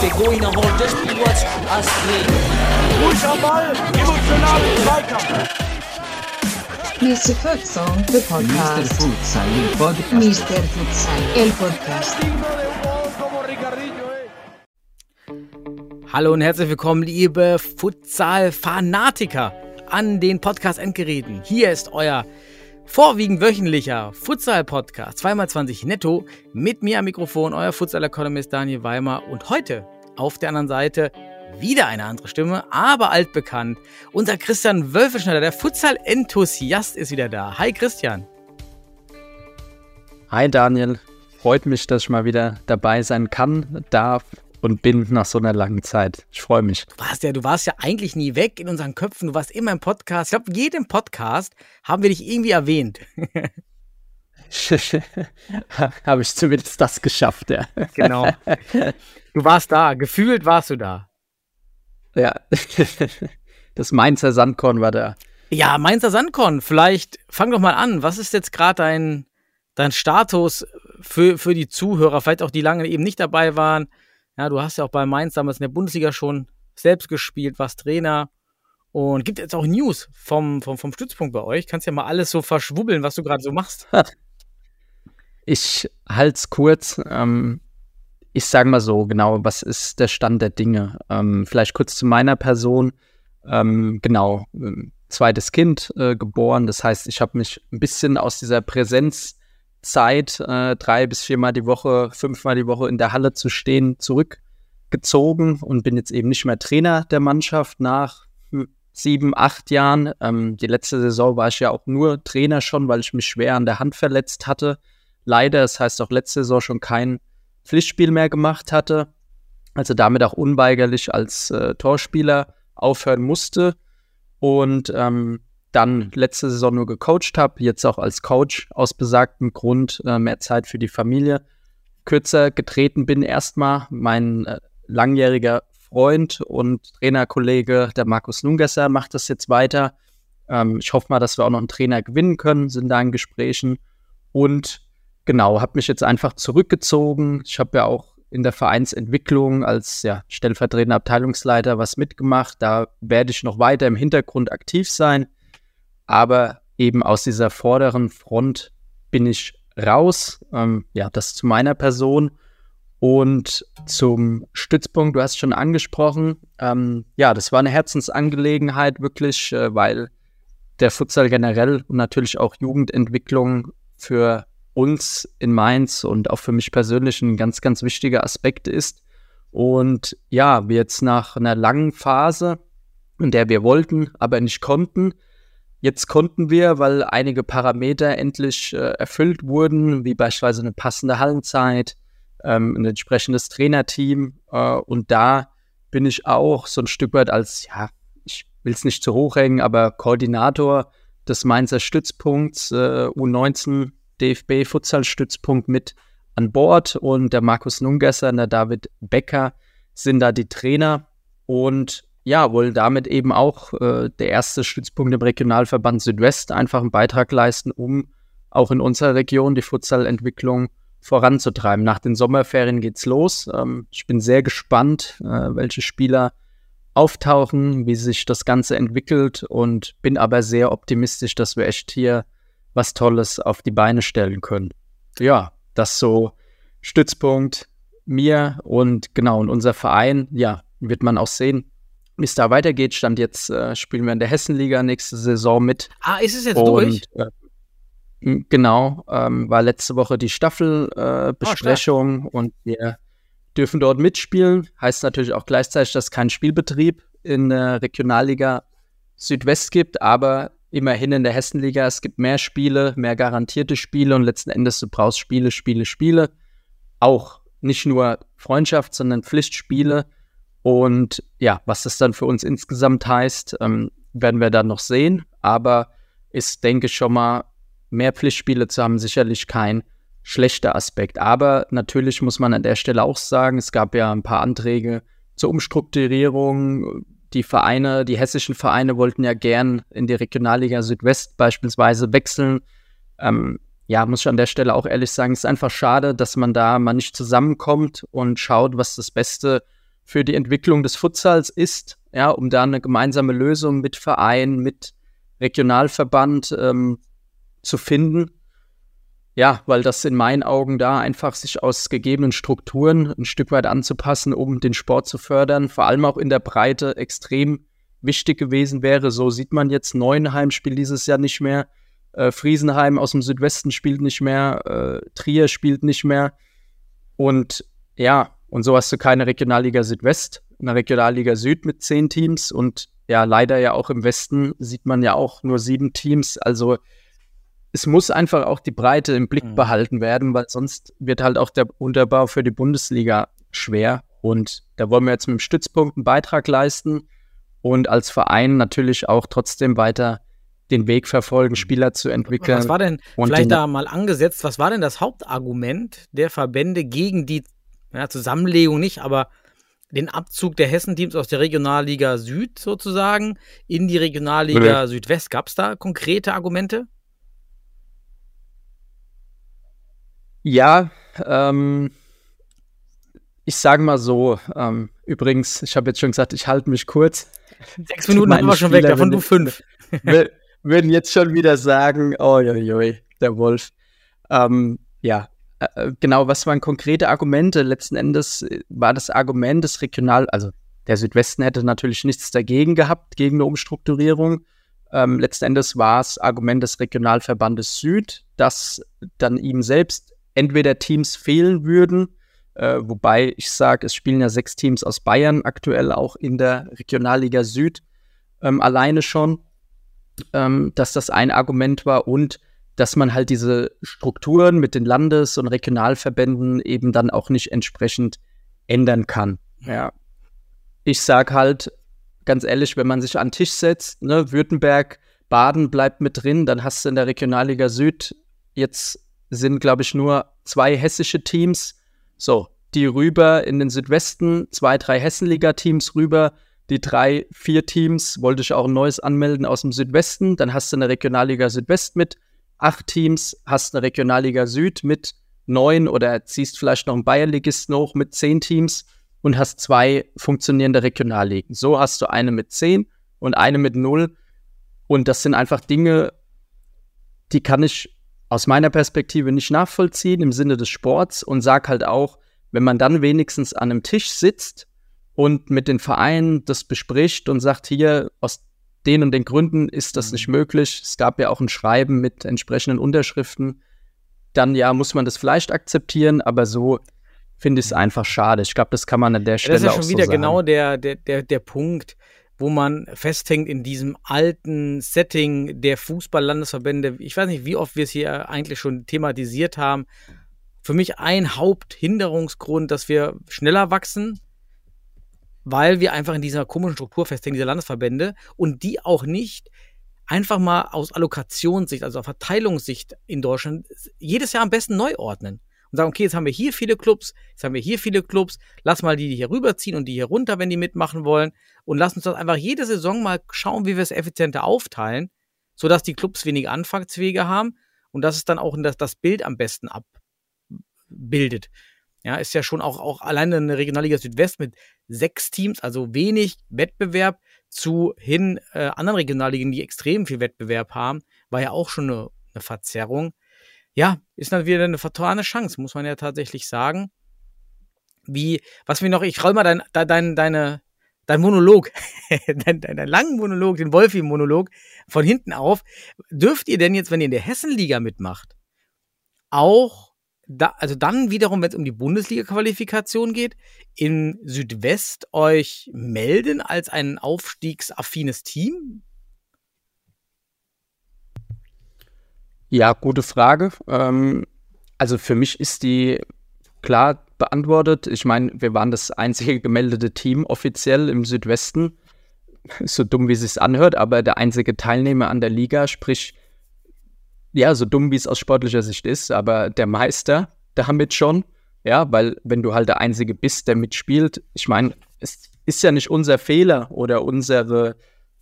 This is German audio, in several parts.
Pegou e não Ball, Zweikampf. Mr. Futsal, the Mr. podcast. Futsal, el podcast. Mr. Futsal, el podcast. Hallo und herzlich willkommen, liebe Futsal-Fanatiker an den Podcast-Endgeräten. Hier ist euer vorwiegend wöchentlicher Futsal-Podcast, 2x20 netto, mit mir am Mikrofon, euer Futsal-Economist Daniel Weimer und heute auf der anderen Seite wieder eine andere Stimme, aber altbekannt. Unser Christian Wölfeschneider, der Futsal-Enthusiast, ist wieder da. Hi Christian. Hi Daniel, freut mich, dass ich mal wieder dabei sein kann, darf und bin nach so einer langen Zeit. Ich freue mich. Du warst ja, du warst ja eigentlich nie weg in unseren Köpfen. Du warst immer im Podcast. Ich glaube, jedem Podcast haben wir dich irgendwie erwähnt. Habe ich zumindest das geschafft, ja. Genau. Du warst da. Gefühlt warst du da. Ja, das Mainzer Sandkorn war da. Ja, Mainzer Sandkorn. Vielleicht fang doch mal an. Was ist jetzt gerade dein, dein Status für, für die Zuhörer? Vielleicht auch die lange eben nicht dabei waren. Ja, du hast ja auch bei Mainz damals in der Bundesliga schon selbst gespielt, warst Trainer. Und gibt jetzt auch News vom, vom, vom Stützpunkt bei euch. Kannst ja mal alles so verschwubbeln, was du gerade so machst. Ich halte es kurz. Ähm, ich sage mal so, genau, was ist der Stand der Dinge? Ähm, vielleicht kurz zu meiner Person. Ähm, genau, ähm, zweites Kind äh, geboren. Das heißt, ich habe mich ein bisschen aus dieser Präsenzzeit, äh, drei bis viermal die Woche, fünfmal die Woche in der Halle zu stehen, zurückgezogen und bin jetzt eben nicht mehr Trainer der Mannschaft nach sieben, acht Jahren. Ähm, die letzte Saison war ich ja auch nur Trainer schon, weil ich mich schwer an der Hand verletzt hatte. Leider, das heißt auch letzte Saison schon kein Pflichtspiel mehr gemacht hatte. Also damit auch unweigerlich als äh, Torspieler aufhören musste und ähm, dann letzte Saison nur gecoacht habe, jetzt auch als Coach aus besagtem Grund äh, mehr Zeit für die Familie kürzer getreten bin. Erstmal mein äh, langjähriger Freund und Trainerkollege, der Markus Nungesser, macht das jetzt weiter. Ähm, ich hoffe mal, dass wir auch noch einen Trainer gewinnen können, sind da in Gesprächen. Und genau, habe mich jetzt einfach zurückgezogen. Ich habe ja auch in der Vereinsentwicklung als ja, stellvertretender Abteilungsleiter was mitgemacht. Da werde ich noch weiter im Hintergrund aktiv sein. Aber eben aus dieser vorderen Front bin ich raus. Ähm, ja, das zu meiner Person. Und zum Stützpunkt, du hast schon angesprochen. Ähm, ja, das war eine Herzensangelegenheit wirklich, äh, weil der Futsal generell und natürlich auch Jugendentwicklung für uns in Mainz und auch für mich persönlich ein ganz, ganz wichtiger Aspekt ist. Und ja, wir jetzt nach einer langen Phase, in der wir wollten, aber nicht konnten, jetzt konnten wir, weil einige Parameter endlich äh, erfüllt wurden, wie beispielsweise eine passende Hallenzeit, ähm, ein entsprechendes Trainerteam. Äh, und da bin ich auch so ein Stück weit als, ja, ich will es nicht zu hoch hängen, aber Koordinator des Mainzer Stützpunkts äh, U19 DFB-Futsal-Stützpunkt mit an Bord und der Markus Nungesser und der David Becker sind da die Trainer und ja, wollen damit eben auch äh, der erste Stützpunkt im Regionalverband Südwest einfach einen Beitrag leisten, um auch in unserer Region die Futsalentwicklung voranzutreiben. Nach den Sommerferien geht's los. Ähm, ich bin sehr gespannt, äh, welche Spieler auftauchen, wie sich das Ganze entwickelt und bin aber sehr optimistisch, dass wir echt hier was Tolles auf die Beine stellen können. Ja, das so Stützpunkt mir und genau, und unser Verein, ja, wird man auch sehen, wie es da weitergeht. Stand jetzt, äh, spielen wir in der Hessenliga nächste Saison mit. Ah, ist es jetzt durch? Und, äh, m- genau, ähm, war letzte Woche die Staffelbesprechung äh, Besprechung und wir dürfen dort mitspielen. Heißt natürlich auch gleichzeitig, dass es keinen Spielbetrieb in der Regionalliga Südwest gibt, aber immerhin in der Hessenliga, es gibt mehr Spiele, mehr garantierte Spiele und letzten Endes du brauchst Spiele, Spiele, Spiele. Auch nicht nur Freundschaft, sondern Pflichtspiele. Und ja, was das dann für uns insgesamt heißt, ähm, werden wir dann noch sehen. Aber ist, denke ich, schon mal mehr Pflichtspiele zu haben, sicherlich kein schlechter Aspekt. Aber natürlich muss man an der Stelle auch sagen, es gab ja ein paar Anträge zur Umstrukturierung. Die Vereine, die hessischen Vereine wollten ja gern in die Regionalliga Südwest beispielsweise wechseln. Ähm, ja, muss ich an der Stelle auch ehrlich sagen, es ist einfach schade, dass man da mal nicht zusammenkommt und schaut, was das Beste für die Entwicklung des Futsals ist, ja, um da eine gemeinsame Lösung mit Verein, mit Regionalverband ähm, zu finden. Ja, weil das in meinen Augen da einfach sich aus gegebenen Strukturen ein Stück weit anzupassen, um den Sport zu fördern, vor allem auch in der Breite extrem wichtig gewesen wäre. So sieht man jetzt Neuenheim spielt dieses Jahr nicht mehr, äh, Friesenheim aus dem Südwesten spielt nicht mehr, äh, Trier spielt nicht mehr. Und ja, und so hast du keine Regionalliga Südwest, eine Regionalliga Süd mit zehn Teams und ja, leider ja auch im Westen sieht man ja auch nur sieben Teams. Also es muss einfach auch die Breite im Blick mhm. behalten werden, weil sonst wird halt auch der Unterbau für die Bundesliga schwer. Und da wollen wir jetzt mit dem Stützpunkt einen Beitrag leisten und als Verein natürlich auch trotzdem weiter den Weg verfolgen, Spieler zu entwickeln. Was war denn, vielleicht da mal angesetzt, was war denn das Hauptargument der Verbände gegen die ja, Zusammenlegung nicht, aber den Abzug der Hessenteams aus der Regionalliga Süd sozusagen in die Regionalliga nee. Südwest? Gab es da konkrete Argumente? Ja, ähm, ich sage mal so, ähm, übrigens, ich habe jetzt schon gesagt, ich halte mich kurz. Sechs Minuten haben wir schon weg, davon du fünf. würden jetzt schon wieder sagen, oh, der Wolf. Ähm, ja, äh, äh, genau, was waren konkrete Argumente? Letzten Endes äh, war das Argument des Regional, also der Südwesten hätte natürlich nichts dagegen gehabt, gegen eine Umstrukturierung. Ähm, letzten Endes war es Argument des Regionalverbandes Süd, dass dann ihm selbst entweder Teams fehlen würden, äh, wobei ich sage, es spielen ja sechs Teams aus Bayern aktuell auch in der Regionalliga Süd ähm, alleine schon, ähm, dass das ein Argument war und dass man halt diese Strukturen mit den Landes- und Regionalverbänden eben dann auch nicht entsprechend ändern kann. Ja. Ich sage halt ganz ehrlich, wenn man sich an den Tisch setzt, ne, Württemberg, Baden bleibt mit drin, dann hast du in der Regionalliga Süd jetzt sind, glaube ich, nur zwei hessische Teams. So, die rüber in den Südwesten, zwei, drei Hessenliga-Teams rüber, die drei, vier Teams, wollte ich auch ein neues anmelden aus dem Südwesten. Dann hast du eine Regionalliga Südwest mit acht Teams, hast eine Regionalliga Süd mit neun oder ziehst vielleicht noch einen Bayernligisten hoch mit zehn Teams und hast zwei funktionierende Regionalligen. So hast du eine mit zehn und eine mit null. Und das sind einfach Dinge, die kann ich aus meiner Perspektive nicht nachvollziehen im Sinne des Sports und sag halt auch, wenn man dann wenigstens an einem Tisch sitzt und mit den Vereinen das bespricht und sagt, hier aus den und den Gründen ist das nicht mhm. möglich. Es gab ja auch ein Schreiben mit entsprechenden Unterschriften. Dann ja, muss man das vielleicht akzeptieren, aber so finde ich es einfach schade. Ich glaube, das kann man an der Stelle auch Das ist ja schon wieder so genau der, der, der, der Punkt, wo man festhängt in diesem alten Setting der Fußball-Landesverbände. Ich weiß nicht, wie oft wir es hier eigentlich schon thematisiert haben. Für mich ein Haupthinderungsgrund, dass wir schneller wachsen, weil wir einfach in dieser komischen Struktur festhängen, dieser Landesverbände und die auch nicht einfach mal aus Allokationssicht, also aus Verteilungssicht in Deutschland jedes Jahr am besten neu ordnen und sagen, okay, jetzt haben wir hier viele Clubs, jetzt haben wir hier viele Clubs, lass mal die hier rüberziehen und die hier runter, wenn die mitmachen wollen und lass uns das einfach jede Saison mal schauen, wie wir es effizienter aufteilen, sodass die Clubs weniger Anfangswege haben und dass es dann auch das, das Bild am besten abbildet. Ja, ist ja schon auch, auch alleine eine Regionalliga Südwest mit sechs Teams, also wenig Wettbewerb zu hin äh, anderen Regionalligen, die extrem viel Wettbewerb haben, war ja auch schon eine, eine Verzerrung. Ja, ist dann wieder eine vertane Chance, muss man ja tatsächlich sagen. Wie, was mir noch, ich roll mal dein, dein, deine, dein Monolog, dein, dein, dein langen Monolog, den Wolfi-Monolog von hinten auf. Dürft ihr denn jetzt, wenn ihr in der Hessenliga mitmacht, auch da, also dann wiederum, wenn es um die Bundesliga-Qualifikation geht, in Südwest euch melden als ein aufstiegsaffines Team? Ja, gute Frage. Ähm, also für mich ist die klar beantwortet. Ich meine, wir waren das einzige gemeldete Team offiziell im Südwesten. So dumm, wie es sich anhört, aber der einzige Teilnehmer an der Liga, sprich ja, so dumm wie es aus sportlicher Sicht ist, aber der Meister damit schon, ja, weil wenn du halt der Einzige bist, der mitspielt, ich meine, es ist ja nicht unser Fehler oder unsere,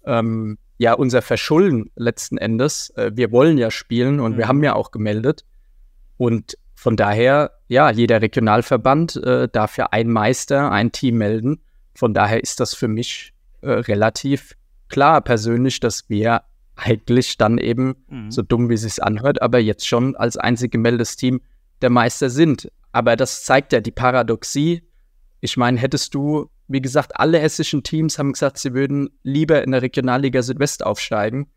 ähm, ja unser Verschulden letzten Endes. Äh, wir wollen ja spielen und Mhm. wir haben ja auch gemeldet. Und von daher, ja, jeder Regionalverband äh, darf ja ein Meister, ein Team melden. Von daher ist das für mich äh, relativ klar persönlich, dass wir eigentlich dann eben, Mhm. so dumm wie es sich anhört, aber jetzt schon als einzig gemeldetes Team der Meister sind. Aber das zeigt ja die Paradoxie. Ich meine, hättest du, wie gesagt, alle hessischen Teams haben gesagt, sie würden lieber in der Regionalliga Südwest aufsteigen.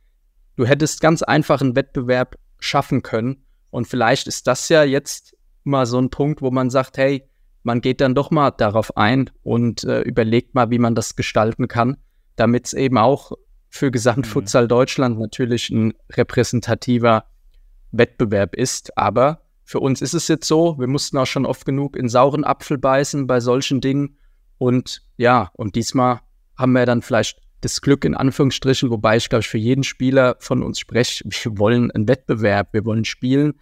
Du hättest ganz einfach einen Wettbewerb schaffen können. Und vielleicht ist das ja jetzt mal so ein Punkt, wo man sagt, hey, man geht dann doch mal darauf ein und äh, überlegt mal, wie man das gestalten kann, damit es eben auch für Gesamtfutsal Deutschland natürlich ein repräsentativer Wettbewerb ist. Aber für uns ist es jetzt so, wir mussten auch schon oft genug in sauren Apfel beißen bei solchen Dingen. Und ja, und diesmal haben wir dann vielleicht das Glück in Anführungsstrichen, wobei ich glaube ich für jeden Spieler von uns spreche, wir wollen einen Wettbewerb, wir wollen spielen.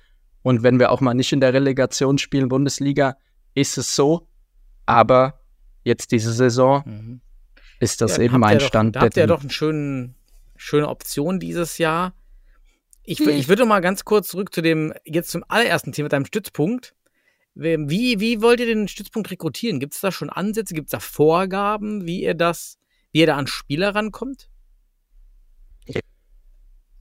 Und wenn wir auch mal nicht in der Relegation spielen, Bundesliga, ist es so. Aber jetzt diese Saison Mhm. Ist das Ja, eben mein doch, Stand. Da habt der ihr doch eine schöne, schöne Option dieses Jahr. Ich, Hm. ich würde mal ganz kurz zurück zu dem, jetzt zum allerersten Thema, deinem Stützpunkt. Wie, wie wollt ihr den Stützpunkt rekrutieren? Gibt es da schon Ansätze? Gibt es da Vorgaben, wie ihr das, wie ihr da an Spieler rankommt?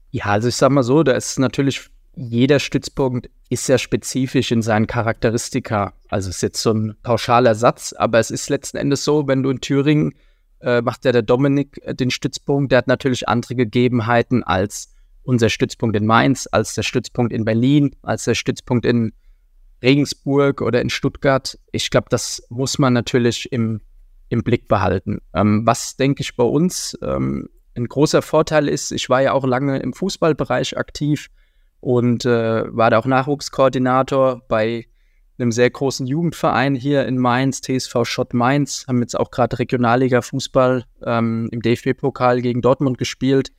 Ja, also ich sag mal so, da ist natürlich jeder Stützpunkt ist sehr spezifisch in seinen Charakteristika. Also ist jetzt so ein pauschaler Satz, aber es ist letzten Endes so, wenn du in Thüringen äh, macht ja der Dominik äh, den Stützpunkt, der hat natürlich andere Gegebenheiten als unser Stützpunkt in Mainz, als der Stützpunkt in Berlin, als der Stützpunkt in Regensburg oder in Stuttgart. Ich glaube, das muss man natürlich im, im Blick behalten. Ähm, was, denke ich, bei uns ähm, ein großer Vorteil ist, ich war ja auch lange im Fußballbereich aktiv und äh, war da auch Nachwuchskoordinator bei einem sehr großen Jugendverein hier in Mainz, TSV Schott Mainz, haben jetzt auch gerade Regionalliga Fußball ähm, im DFB-Pokal gegen Dortmund gespielt.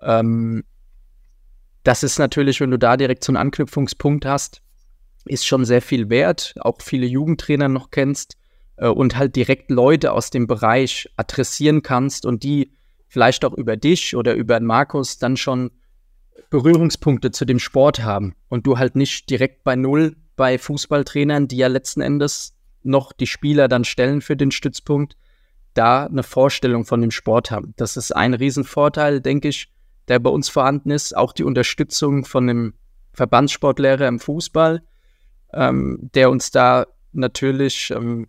Ähm, das ist natürlich, wenn du da direkt so einen Anknüpfungspunkt hast, ist schon sehr viel wert, auch viele Jugendtrainer noch kennst äh, und halt direkt Leute aus dem Bereich adressieren kannst und die vielleicht auch über dich oder über Markus dann schon Berührungspunkte zu dem Sport haben und du halt nicht direkt bei Null bei Fußballtrainern, die ja letzten Endes noch die Spieler dann stellen für den Stützpunkt, da eine Vorstellung von dem Sport haben. Das ist ein Riesenvorteil, denke ich, der bei uns vorhanden ist. Auch die Unterstützung von dem Verbandssportlehrer im Fußball, ähm, der uns da natürlich ähm,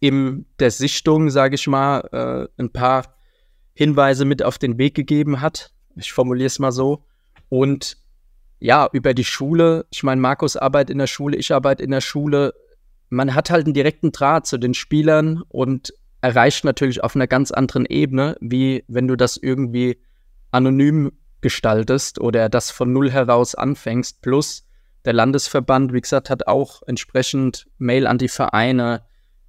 in der Sichtung, sage ich mal, äh, ein paar Hinweise mit auf den Weg gegeben hat. Ich formuliere es mal so. Und ja, über die Schule, ich meine, Markus arbeitet in der Schule, ich arbeite in der Schule. Man hat halt einen direkten Draht zu den Spielern und erreicht natürlich auf einer ganz anderen Ebene, wie wenn du das irgendwie anonym gestaltest oder das von null heraus anfängst. Plus der Landesverband, wie gesagt, hat auch entsprechend Mail an die Vereine,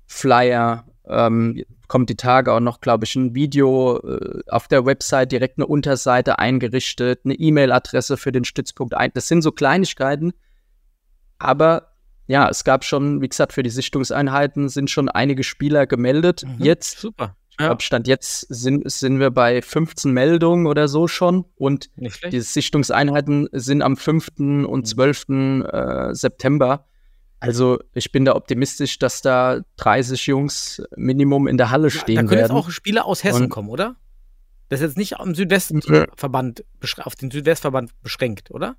Flyer, ähm, kommt die Tage auch noch, glaube ich, ein Video äh, auf der Website, direkt eine Unterseite eingerichtet, eine E-Mail-Adresse für den Stützpunkt ein. Das sind so Kleinigkeiten, aber ja, es gab schon, wie gesagt, für die Sichtungseinheiten sind schon einige Spieler gemeldet. Mhm. Jetzt, Super. glaube, Stand jetzt sind, sind wir bei 15 Meldungen oder so schon und die Sichtungseinheiten sind am 5. und 12. Äh, September. Also ich bin da optimistisch, dass da 30 Jungs Minimum in der Halle Da stehen können jetzt werden. auch Spieler aus Hessen Und- kommen, oder? Das ist jetzt nicht am Südwestverband, auf den Südwestverband beschränkt, oder?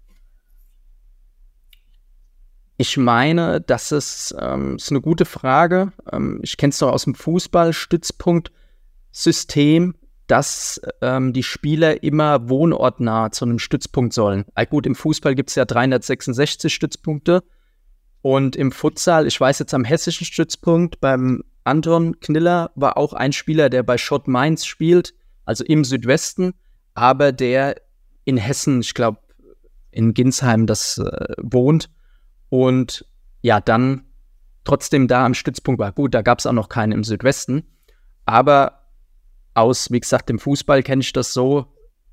Ich meine, das ist, ähm, ist eine gute Frage. Ähm, ich kenne es noch aus dem Fußball-Stützpunkt-System, dass ähm, die Spieler immer wohnortnah zu einem Stützpunkt sollen. Ah, gut, im Fußball gibt es ja 366 Stützpunkte. Und im Futsal, ich weiß jetzt am hessischen Stützpunkt, beim Anton Kniller war auch ein Spieler, der bei Schott Mainz spielt, also im Südwesten, aber der in Hessen, ich glaube, in Ginsheim das äh, wohnt und ja, dann trotzdem da am Stützpunkt war. Gut, da gab es auch noch keinen im Südwesten, aber aus, wie gesagt, dem Fußball kenne ich das so,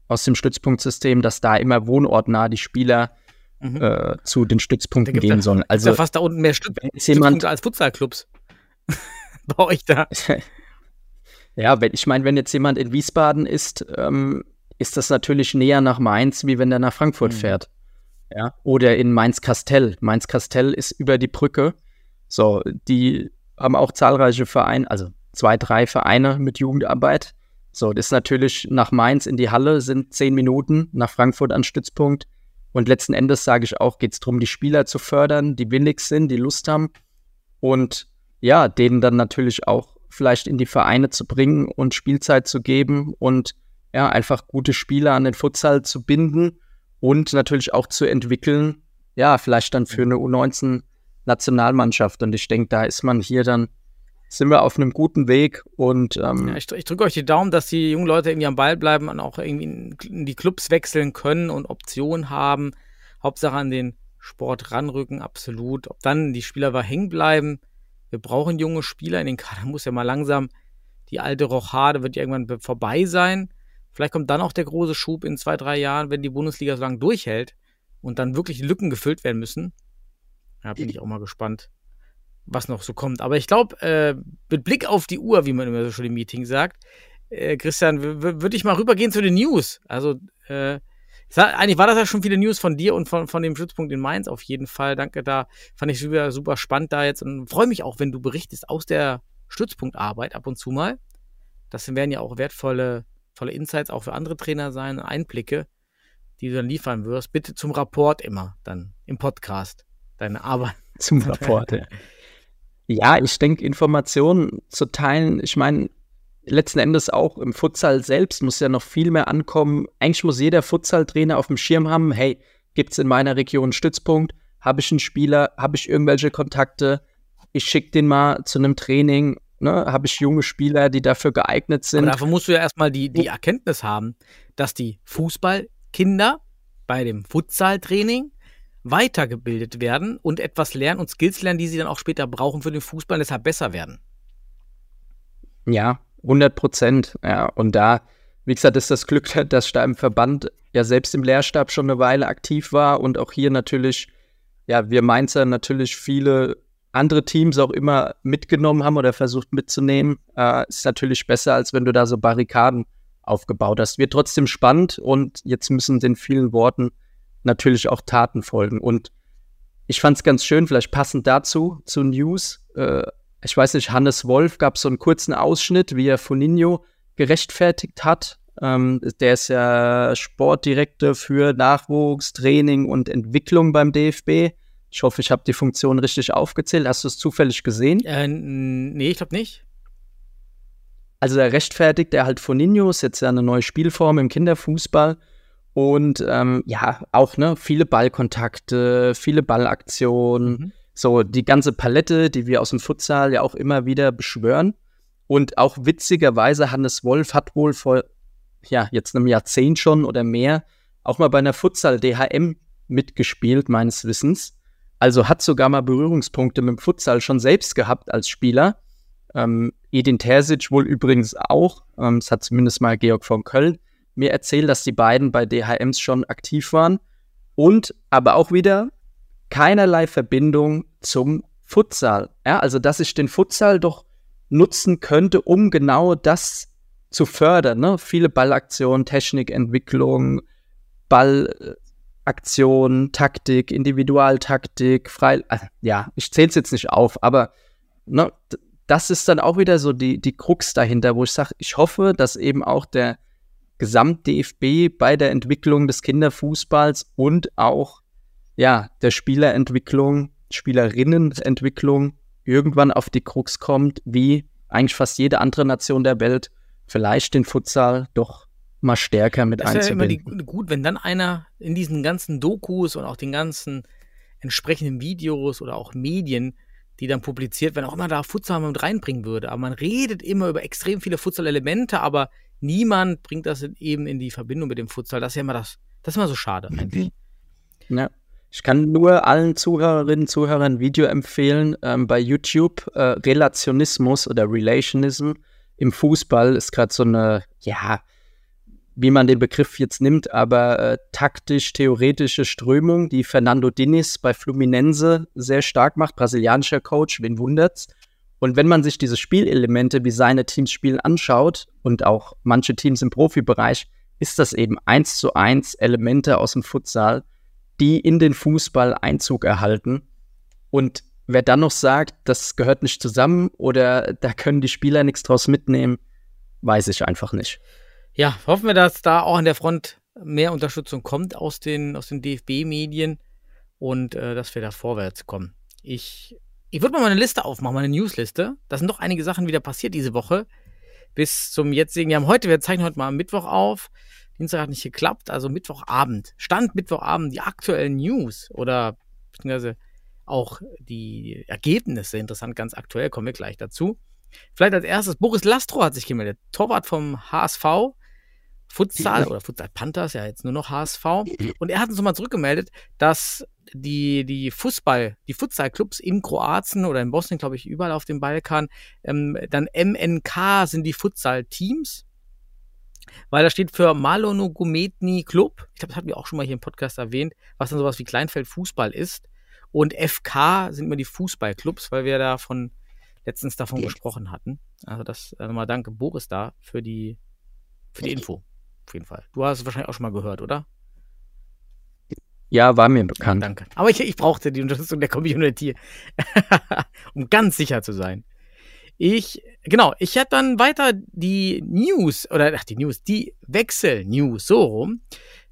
aus dem Stützpunktsystem, dass da immer wohnortnah die Spieler Mhm. äh, zu den Da Stützpunkten gehen ja- sollen. Also fast da unten mehr Stütz Stützpunkte als Futsalclubs. Bei euch da. ja, wenn, ich meine, wenn jetzt jemand in Wiesbaden ist, ähm, ist das natürlich näher nach Mainz, wie wenn der nach Frankfurt Mhm. fährt. Ja, oder in Mainz-Kastell. Mainz-Kastell ist über die Brücke. So, die haben auch zahlreiche Vereine, also zwei, drei Vereine mit Jugendarbeit. So, das ist natürlich nach Mainz in die Halle sind zehn Minuten, nach Frankfurt an Stützpunkt. Und letzten Endes sage ich auch, geht es darum, die Spieler zu fördern, die willig sind, die Lust haben. Und ja, denen dann natürlich auch vielleicht in die Vereine zu bringen und Spielzeit zu geben und ja, einfach gute Spieler an den Futsal zu binden und natürlich auch zu entwickeln, ja, vielleicht dann für eine U19-Nationalmannschaft. Und ich denke, da ist man hier dann, sind wir auf einem guten Weg und ähm, Ja, ich, ich drücke euch die Daumen, dass die jungen Leute irgendwie am Ball bleiben und auch irgendwie in, in die Clubs wechseln können und Optionen haben. Hauptsache an den Sport ranrücken, absolut. Ob dann die Spieler war hängen bleiben. Wir brauchen junge Spieler in den Kader. Muss ja mal langsam die alte Rochade wird ja irgendwann be- vorbei sein. Vielleicht kommt dann auch der große Schub in zwei, drei Jahren, wenn die Bundesliga so lange durchhält und dann wirklich Lücken gefüllt werden müssen. Ja, bin ich auch mal gespannt, was noch so kommt. Aber ich glaube, äh, mit Blick auf die Uhr, wie man immer so schön im Meeting sagt, äh, Christian, würde ich mal rübergehen zu den News. Also, äh, eigentlich war das ja schon viele News von dir und von, von dem Stützpunkt in Mainz auf jeden Fall. Danke, da fand ich super, super spannend da jetzt und freue mich auch, wenn du berichtest aus der Stützpunktarbeit ab und zu mal. Das werden ja auch wertvolle tolle Insights auch für andere Trainer sein, Einblicke, die du dann liefern wirst. Bitte zum Rapport immer dann im Podcast deine Arbeit. zum Rapport. ja. Ja, ich denke, Informationen zu teilen, ich meine, letzten Endes auch im Futsal selbst muss ja noch viel mehr ankommen. Eigentlich muss jeder Futsal-Trainer auf dem Schirm haben, hey, gibt es in meiner Region einen Stützpunkt? Habe ich einen Spieler? Habe ich irgendwelche Kontakte? Ich schicke den mal zu einem Training. Ne? Habe ich junge Spieler, die dafür geeignet Aber sind? dafür musst du ja erstmal die, die Erkenntnis haben, dass die Fußballkinder bei dem Futsal-Training weitergebildet werden und etwas lernen und Skills lernen, die sie dann auch später brauchen für den Fußball und deshalb besser werden. Ja, 100 Prozent. Ja, und da, wie gesagt, ist das Glück, dass da im Verband ja selbst im Lehrstab schon eine Weile aktiv war und auch hier natürlich, ja, wir Mainzer natürlich viele andere Teams auch immer mitgenommen haben oder versucht mitzunehmen. Äh, ist natürlich besser, als wenn du da so Barrikaden aufgebaut hast. Wird trotzdem spannend und jetzt müssen den vielen Worten natürlich auch Taten folgen. Und ich fand es ganz schön, vielleicht passend dazu, zu News. Äh, ich weiß nicht, Hannes Wolf gab so einen kurzen Ausschnitt, wie er Foninho gerechtfertigt hat. Ähm, der ist ja Sportdirektor für Nachwuchs, Training und Entwicklung beim DFB. Ich hoffe, ich habe die Funktion richtig aufgezählt. Hast du es zufällig gesehen? Äh, nee, ich glaube nicht. Also er rechtfertigt er halt Foninho, ist jetzt ja eine neue Spielform im Kinderfußball. Und ähm, ja, auch ne, viele Ballkontakte, viele Ballaktionen, Mhm. so die ganze Palette, die wir aus dem Futsal ja auch immer wieder beschwören. Und auch witzigerweise, Hannes Wolf hat wohl vor, ja, jetzt einem Jahrzehnt schon oder mehr, auch mal bei einer Futsal-DHM mitgespielt, meines Wissens. Also hat sogar mal Berührungspunkte mit dem Futsal schon selbst gehabt als Spieler. Ähm, Edin Terzic wohl übrigens auch. Ähm, das hat zumindest mal Georg von Köln mir erzählt, dass die beiden bei DHMs schon aktiv waren. Und aber auch wieder keinerlei Verbindung zum Futsal. Ja, also, dass ich den Futsal doch nutzen könnte, um genau das zu fördern. Ne? Viele Ballaktionen, Technikentwicklung, Ballaktion, Taktik, Individualtaktik, frei. äh, ja, ich zähle es jetzt nicht auf, aber ne, das ist dann auch wieder so die, die Krux dahinter, wo ich sage, ich hoffe, dass eben auch der Gesamt-DFB bei der Entwicklung des Kinderfußballs und auch ja, der Spielerentwicklung, Spielerinnenentwicklung irgendwann auf die Krux kommt, wie eigentlich fast jede andere Nation der Welt vielleicht den Futsal doch mal stärker mit Das ist ja immer die, einzubinden. gut, wenn dann einer in diesen ganzen Dokus und auch den ganzen entsprechenden Videos oder auch Medien, die dann publiziert werden, auch immer da Futsal mit reinbringen würde. Aber man redet immer über extrem viele Futsal-Elemente, aber niemand bringt das eben in die Verbindung mit dem Futsal. Das ist ja immer das, das ist immer so schade eigentlich. Ja. Ich kann nur allen Zuhörerinnen und Zuhörern ein Video empfehlen ähm, bei YouTube. Äh, Relationismus oder Relationism im Fußball ist gerade so eine, ja, wie man den Begriff jetzt nimmt, aber äh, taktisch-theoretische Strömung, die Fernando Diniz bei Fluminense sehr stark macht, brasilianischer Coach, wen wundert's. Und wenn man sich diese Spielelemente, wie seine Teams spielen, anschaut und auch manche Teams im Profibereich, ist das eben eins zu eins Elemente aus dem Futsal, die in den Fußball Einzug erhalten. Und wer dann noch sagt, das gehört nicht zusammen oder da können die Spieler nichts draus mitnehmen, weiß ich einfach nicht. Ja, hoffen wir, dass da auch an der Front mehr Unterstützung kommt aus den, aus den DFB-Medien und äh, dass wir da vorwärts kommen. Ich, ich würde mal meine Liste aufmachen, meine Newsliste. Da sind doch einige Sachen wieder passiert diese Woche. Bis zum jetzigen, ja, heute, wir zeichnen heute mal Mittwoch auf. Dienstag hat nicht geklappt, also Mittwochabend. Stand Mittwochabend die aktuellen News oder beziehungsweise auch die Ergebnisse, interessant, ganz aktuell, kommen wir gleich dazu. Vielleicht als erstes, Boris Lastro hat sich gemeldet, Torwart vom HSV, Futsal oder Futsal Panthers, ja jetzt nur noch HSV. Und er hat uns nochmal zurückgemeldet, dass die, die Fußball, die Futsal-Clubs in Kroatien oder in Bosnien, glaube ich, überall auf dem Balkan, ähm, dann MNK sind die Futsal-Teams. Weil da steht für Malonogometni Club. Ich glaube, das hatten wir auch schon mal hier im Podcast erwähnt, was dann sowas wie Kleinfeld Fußball ist. Und FK sind immer die Fußballclubs, weil wir da von letztens davon gesprochen hatten. Also das also mal danke Boris da für die für die Info. Auf jeden Fall. Du hast es wahrscheinlich auch schon mal gehört, oder? Ja, war mir bekannt. Ja, danke. Aber ich, ich brauchte die Unterstützung der Community, um ganz sicher zu sein. Ich, genau, ich hatte dann weiter die News, oder ach, die News, die Wechsel-News, so rum.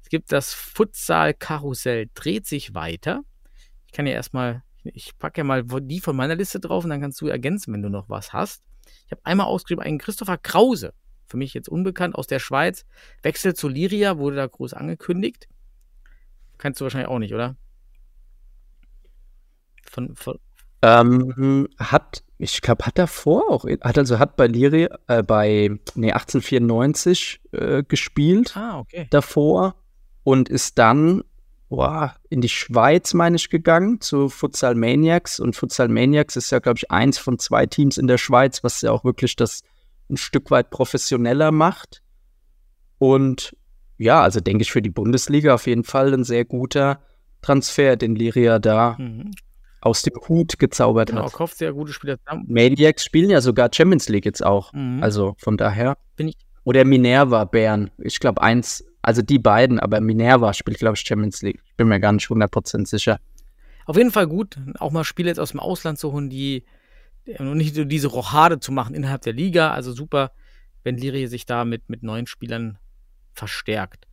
Es gibt das Futsal-Karussell, dreht sich weiter kann ja erstmal, ich packe ja mal die von meiner Liste drauf und dann kannst du ergänzen, wenn du noch was hast. Ich habe einmal ausgeschrieben, einen Christopher Krause, für mich jetzt unbekannt, aus der Schweiz. Wechsel zu Liria, wurde da groß angekündigt. Kannst du wahrscheinlich auch nicht, oder? Von, von ähm, hat, ich glaube, hat davor auch, hat also hat bei Liria, äh, bei, nee, 1894 äh, gespielt. Ah, okay. Davor und ist dann boah, in die Schweiz, meine ich, gegangen zu Futsal Maniacs. Und Futsal Maniacs ist ja, glaube ich, eins von zwei Teams in der Schweiz, was ja auch wirklich das ein Stück weit professioneller macht. Und ja, also denke ich für die Bundesliga auf jeden Fall ein sehr guter Transfer, den Liria da mhm. aus dem Hut gezaubert genau, hat. Genau, kauft sehr gute Spieler zusammen. Maniacs spielen ja sogar Champions League jetzt auch. Mhm. Also von daher. Bin ich. Oder Minerva Bern. Ich glaube, eins, also die beiden, aber Minerva spielt, glaube ich, Champions League. Ich bin mir gar nicht 100% sicher. Auf jeden Fall gut, auch mal Spiele jetzt aus dem Ausland zu holen, die und nicht so diese Rochade zu machen innerhalb der Liga. Also super, wenn Liri sich da mit, mit neuen Spielern verstärkt.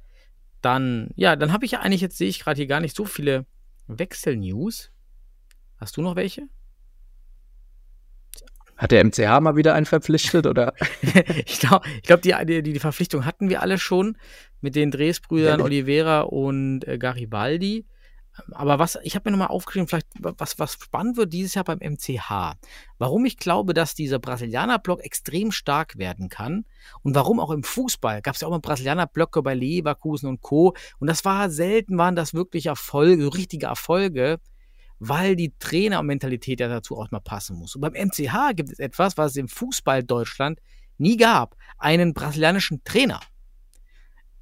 Dann, ja, dann habe ich ja eigentlich, jetzt sehe ich gerade hier gar nicht so viele Wechsel-News. Hast du noch welche? Hat der MCH mal wieder einen verpflichtet oder? ich glaube, glaub, die, die, die Verpflichtung hatten wir alle schon mit den Dresbrüdern ja. Oliveira und äh, Garibaldi. Aber was, ich habe mir nochmal aufgeschrieben, vielleicht was, was spannend wird dieses Jahr beim MCH. Warum ich glaube, dass dieser Brasilianer-Block extrem stark werden kann und warum auch im Fußball gab es ja auch mal Brasilianer-Blöcke bei Leverkusen und Co. Und das war selten, waren das wirklich Erfolge, richtige Erfolge weil die Trainermentalität ja dazu auch mal passen muss. Und beim MCH gibt es etwas, was es im Fußball Deutschland nie gab. Einen brasilianischen Trainer.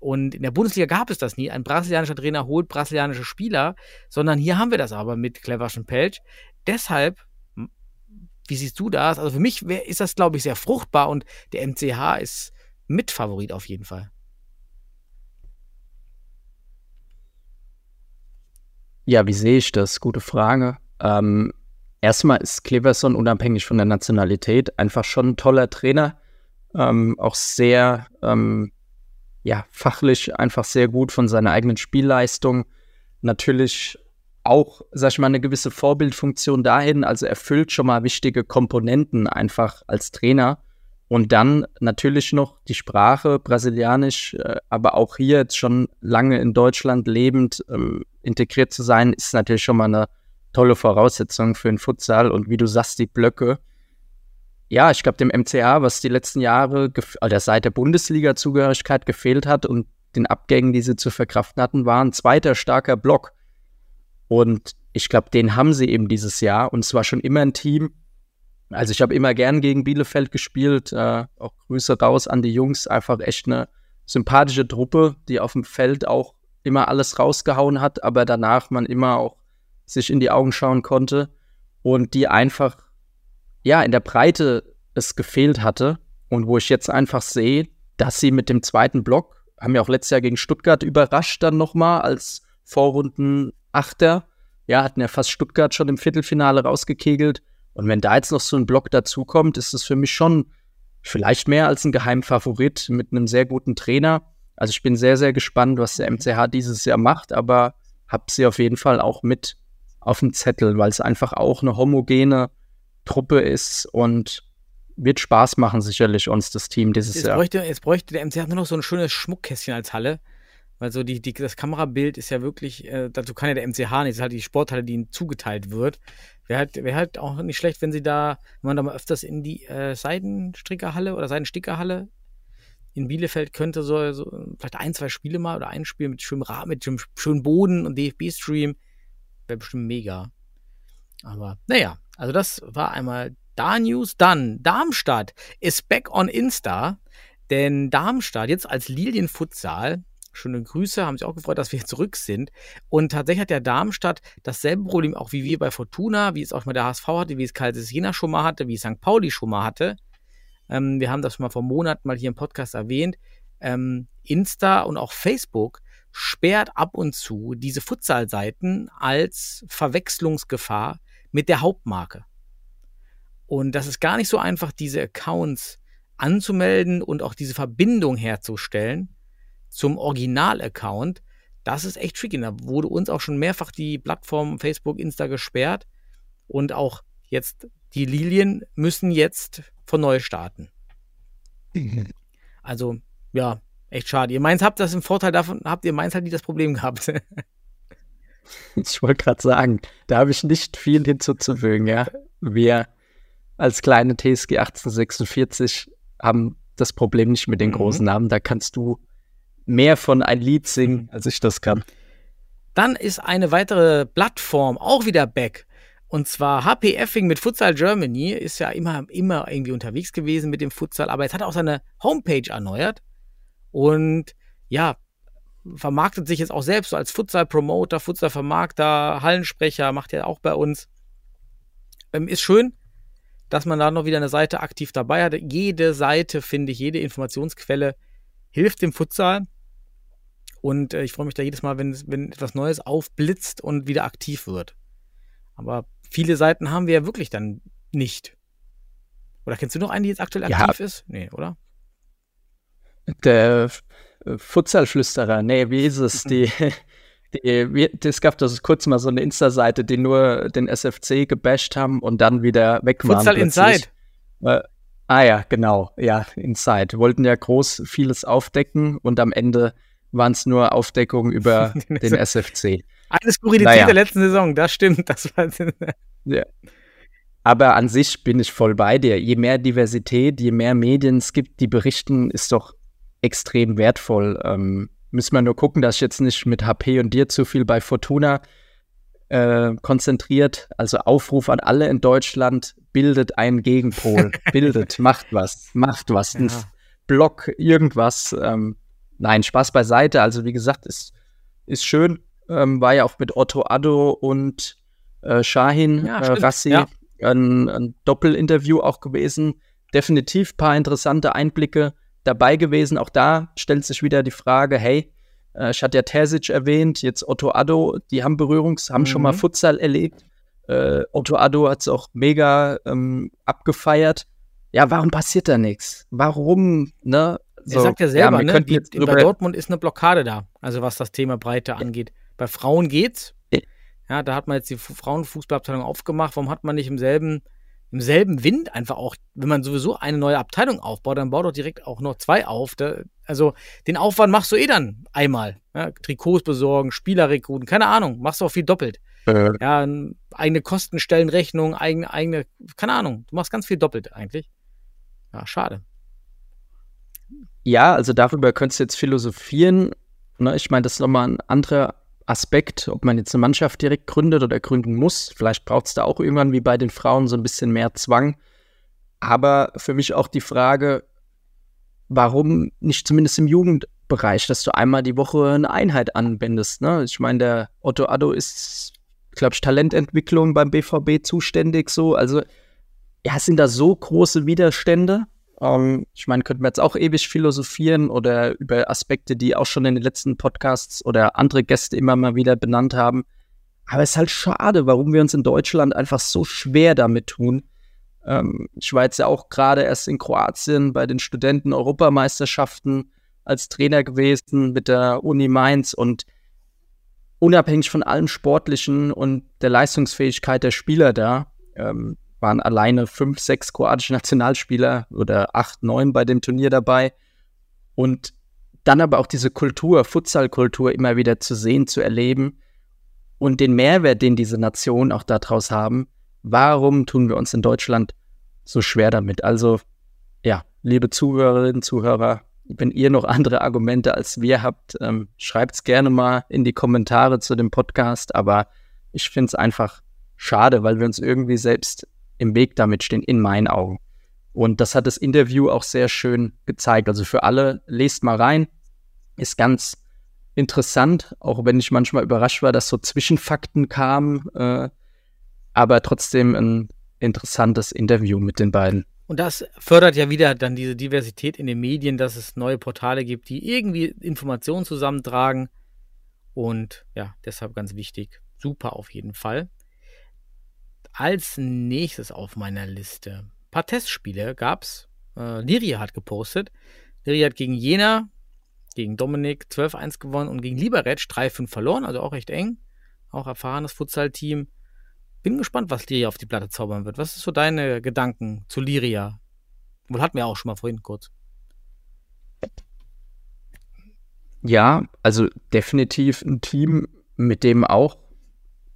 Und in der Bundesliga gab es das nie. Ein brasilianischer Trainer holt brasilianische Spieler, sondern hier haben wir das aber mit Cleverschen Pelch. Deshalb, wie siehst du das? Also für mich wär, ist das, glaube ich, sehr fruchtbar und der MCH ist Mitfavorit auf jeden Fall. Ja, wie sehe ich das? Gute Frage. Ähm, erstmal ist Cleverson unabhängig von der Nationalität einfach schon ein toller Trainer. Ähm, auch sehr, ähm, ja, fachlich einfach sehr gut von seiner eigenen Spielleistung. Natürlich auch, sag ich mal, eine gewisse Vorbildfunktion dahin. Also erfüllt schon mal wichtige Komponenten einfach als Trainer. Und dann natürlich noch die Sprache, brasilianisch, äh, aber auch hier jetzt schon lange in Deutschland lebend, ähm, integriert zu sein, ist natürlich schon mal eine tolle Voraussetzung für den Futsal. Und wie du sagst, die Blöcke. Ja, ich glaube, dem MCA, was die letzten Jahre oder seit der Bundesliga-Zugehörigkeit gefehlt hat und den Abgängen, die sie zu verkraften hatten, war ein zweiter starker Block. Und ich glaube, den haben sie eben dieses Jahr. Und es war schon immer ein Team, also ich habe immer gern gegen Bielefeld gespielt. Äh, auch Grüße raus an die Jungs. Einfach echt eine sympathische Truppe, die auf dem Feld auch immer alles rausgehauen hat, aber danach man immer auch sich in die Augen schauen konnte und die einfach, ja, in der Breite es gefehlt hatte und wo ich jetzt einfach sehe, dass sie mit dem zweiten Block haben ja auch letztes Jahr gegen Stuttgart überrascht dann nochmal als Vorrunden-Achter. Ja, hatten ja fast Stuttgart schon im Viertelfinale rausgekegelt. Und wenn da jetzt noch so ein Block dazukommt, ist es für mich schon vielleicht mehr als ein Geheimfavorit mit einem sehr guten Trainer. Also ich bin sehr, sehr gespannt, was der MCH dieses Jahr macht, aber habe sie auf jeden Fall auch mit auf dem Zettel, weil es einfach auch eine homogene Truppe ist und wird Spaß machen, sicherlich uns das Team dieses Jetzt Jahr. bräuchte, jetzt bräuchte der MCH nur noch so ein schönes Schmuckkästchen als Halle. Weil so die, die, das Kamerabild ist ja wirklich, äh, dazu kann ja der MCH nicht, das ist halt die Sporthalle, die ihnen zugeteilt wird. Wäre halt, wär halt auch nicht schlecht, wenn sie da, wenn man da mal öfters in die äh, Seidenstrickerhalle oder Seidenstickerhalle in Bielefeld könnte, so, so vielleicht ein, zwei Spiele mal oder ein Spiel mit schönem Rahmen, mit schönem, schönem Boden und DFB-Stream. Wäre bestimmt mega. Aber naja, also das war einmal da News. Dann Darmstadt ist back on Insta. Denn Darmstadt jetzt als Lilien-Futsal, schöne Grüße, haben sich auch gefreut, dass wir zurück sind. Und tatsächlich hat der Darmstadt dasselbe Problem auch wie wir bei Fortuna, wie es auch mal der HSV hatte, wie es Kaltes Jena schon mal hatte, wie es St. Pauli schon mal hatte. Ähm, wir haben das schon mal vor Monaten mal hier im Podcast erwähnt. Ähm, Insta und auch Facebook sperrt ab und zu diese Futsal-Seiten als Verwechslungsgefahr mit der Hauptmarke. Und das ist gar nicht so einfach, diese Accounts anzumelden und auch diese Verbindung herzustellen zum Original-Account. Das ist echt tricky. Da wurde uns auch schon mehrfach die Plattform Facebook, Insta gesperrt. Und auch jetzt die Lilien müssen jetzt von neu starten. Also, ja, echt schade. Ihr meint, habt das im Vorteil davon, habt ihr meins halt nicht das Problem gehabt. Ich wollte gerade sagen, da habe ich nicht viel hinzuzufügen, ja. Wir als kleine TSG 1846 haben das Problem nicht mit den Mhm. großen Namen. Da kannst du mehr von ein Lied singen, als ich das kann. Dann ist eine weitere Plattform auch wieder back. Und zwar HP Effing mit Futsal Germany ist ja immer, immer irgendwie unterwegs gewesen mit dem Futsal, aber jetzt hat er auch seine Homepage erneuert. Und ja, vermarktet sich jetzt auch selbst so als Futsal-Promoter, Futsal-Vermarkter, Hallensprecher, macht er auch bei uns. Ähm, ist schön, dass man da noch wieder eine Seite aktiv dabei hat. Jede Seite, finde ich, jede Informationsquelle hilft dem Futsal. Und äh, ich freue mich da jedes Mal, wenn, es- wenn etwas Neues aufblitzt und wieder aktiv wird. Aber viele Seiten haben wir ja wirklich dann nicht. Oder kennst du noch eine, die jetzt aktuell Ja. aktiv ist? Nee, oder? Der Futsalflüsterer, nee, wie ist es? Die, die, wie, es gab das kurz mal so eine Insta-Seite, die nur den SFC gebasht haben und dann wieder weg waren. Futsal plötzlich. Inside. Äh, ah ja, genau, ja, Inside. Wollten ja groß vieles aufdecken und am Ende waren es nur Aufdeckungen über Den den SFC. Eine Skurrilität Naja. der letzten Saison, das stimmt. Das war, Ja. Aber an sich bin ich voll bei dir. Je mehr Diversität, je mehr Medien es gibt, die berichten, ist doch extrem wertvoll. Ähm, müssen wir nur gucken, dass ich jetzt nicht mit HP und dir zu viel bei Fortuna äh, konzentriert. Also Aufruf an alle in Deutschland, bildet einen Gegenpol. bildet, macht was, macht was. Ein Ja. Blog, irgendwas. Ähm, nein, Spaß beiseite. Also wie gesagt, ist, ist schön. Ähm, war ja auch mit Otto Addo und äh, Shahin Ja, äh. Rassi Ja. ein, ein Doppelinterview auch gewesen. Definitiv paar interessante Einblicke dabei gewesen. Auch da stellt sich wieder die Frage, hey, äh, ich hatte ja Terzic erwähnt, jetzt Otto Addo, die haben Berührungs, haben schon mal Mhm. Futsal erlebt. Äh, Otto Addo hat es auch mega ähm, abgefeiert. Ja, warum passiert da nichts? Warum, ne? er sagt ja selber, wir ne? Die, jetzt bei Dortmund ist eine Blockade da. Also was das Thema Breite angeht. Bei Frauen geht's. Ja. Ja, da hat man jetzt die Fu- Frauenfußballabteilung aufgemacht. Warum hat man nicht im selben, im selben Wind einfach auch, wenn man sowieso eine neue Abteilung aufbaut, dann baut doch direkt auch noch zwei auf. Da, also den Aufwand machst du eh dann einmal. Ja, Trikots besorgen, Spieler rekruten, keine Ahnung, machst du auch viel doppelt. äh, Ja, eigene Kostenstellenrechnung, eigene, eigene, keine Ahnung, du machst ganz viel doppelt eigentlich. Ja, schade. Ja, also darüber könntest du jetzt philosophieren. Ne, ich meine, das ist nochmal ein anderer Aspekt, ob man jetzt eine Mannschaft direkt gründet oder gründen muss. Vielleicht braucht es da auch irgendwann wie bei den Frauen so ein bisschen mehr Zwang. Aber für mich auch die Frage, warum nicht zumindest im Jugendbereich, dass du einmal die Woche eine Einheit anwendest. Ne? Ich meine, der Otto Addo ist, glaube ich, Talententwicklung beim BVB zuständig so. Also, ja, es sind da so große Widerstände Ähm, ich meine, könnten wir jetzt auch ewig philosophieren oder über Aspekte, die auch schon in den letzten Podcasts oder andere Gäste immer mal wieder benannt haben. Aber es ist halt schade, warum wir uns in Deutschland einfach so schwer damit tun. Ähm, ich war jetzt ja auch gerade erst in Kroatien bei den Studenten-Europameisterschaften als Trainer gewesen mit der Uni Mainz und unabhängig von allem Sportlichen und der Leistungsfähigkeit der Spieler da, ähm, waren alleine fünf, sechs kroatische Nationalspieler oder acht, neun bei dem Turnier dabei. Und dann aber auch diese Kultur, Futsalkultur immer wieder zu sehen, zu erleben und den Mehrwert, den diese Nationen auch daraus haben. Warum tun wir uns in Deutschland so schwer damit? Also, ja, liebe Zuhörerinnen, Zuhörer, wenn ihr noch andere Argumente als wir habt, ähm, schreibt es gerne mal in die Kommentare zu dem Podcast. Aber ich finde es einfach schade, weil wir uns irgendwie selbst im Weg damit stehen, in meinen Augen. Und das hat das Interview auch sehr schön gezeigt. Also für alle, lest mal rein. Ist ganz interessant, auch wenn ich manchmal überrascht war, dass so Zwischenfakten kamen. Äh, aber trotzdem ein interessantes Interview mit den beiden. Und das fördert ja wieder dann diese Diversität in den Medien, dass es neue Portale gibt, die irgendwie Informationen zusammentragen. Und ja, deshalb ganz wichtig. Super auf jeden Fall. Als nächstes auf meiner Liste. Ein paar Testspiele gab's. Äh, Liria hat gepostet. Liria hat gegen Jena, gegen Dominik 12-1 gewonnen und gegen Liberec 3-5 verloren, also auch recht eng. Auch erfahrenes Futsal-Team. Bin gespannt, was Liria auf die Platte zaubern wird. Was ist so deine Gedanken zu Liria? Wohl hatten wir auch schon mal vorhin kurz. Ja, also definitiv ein Team, mit dem auch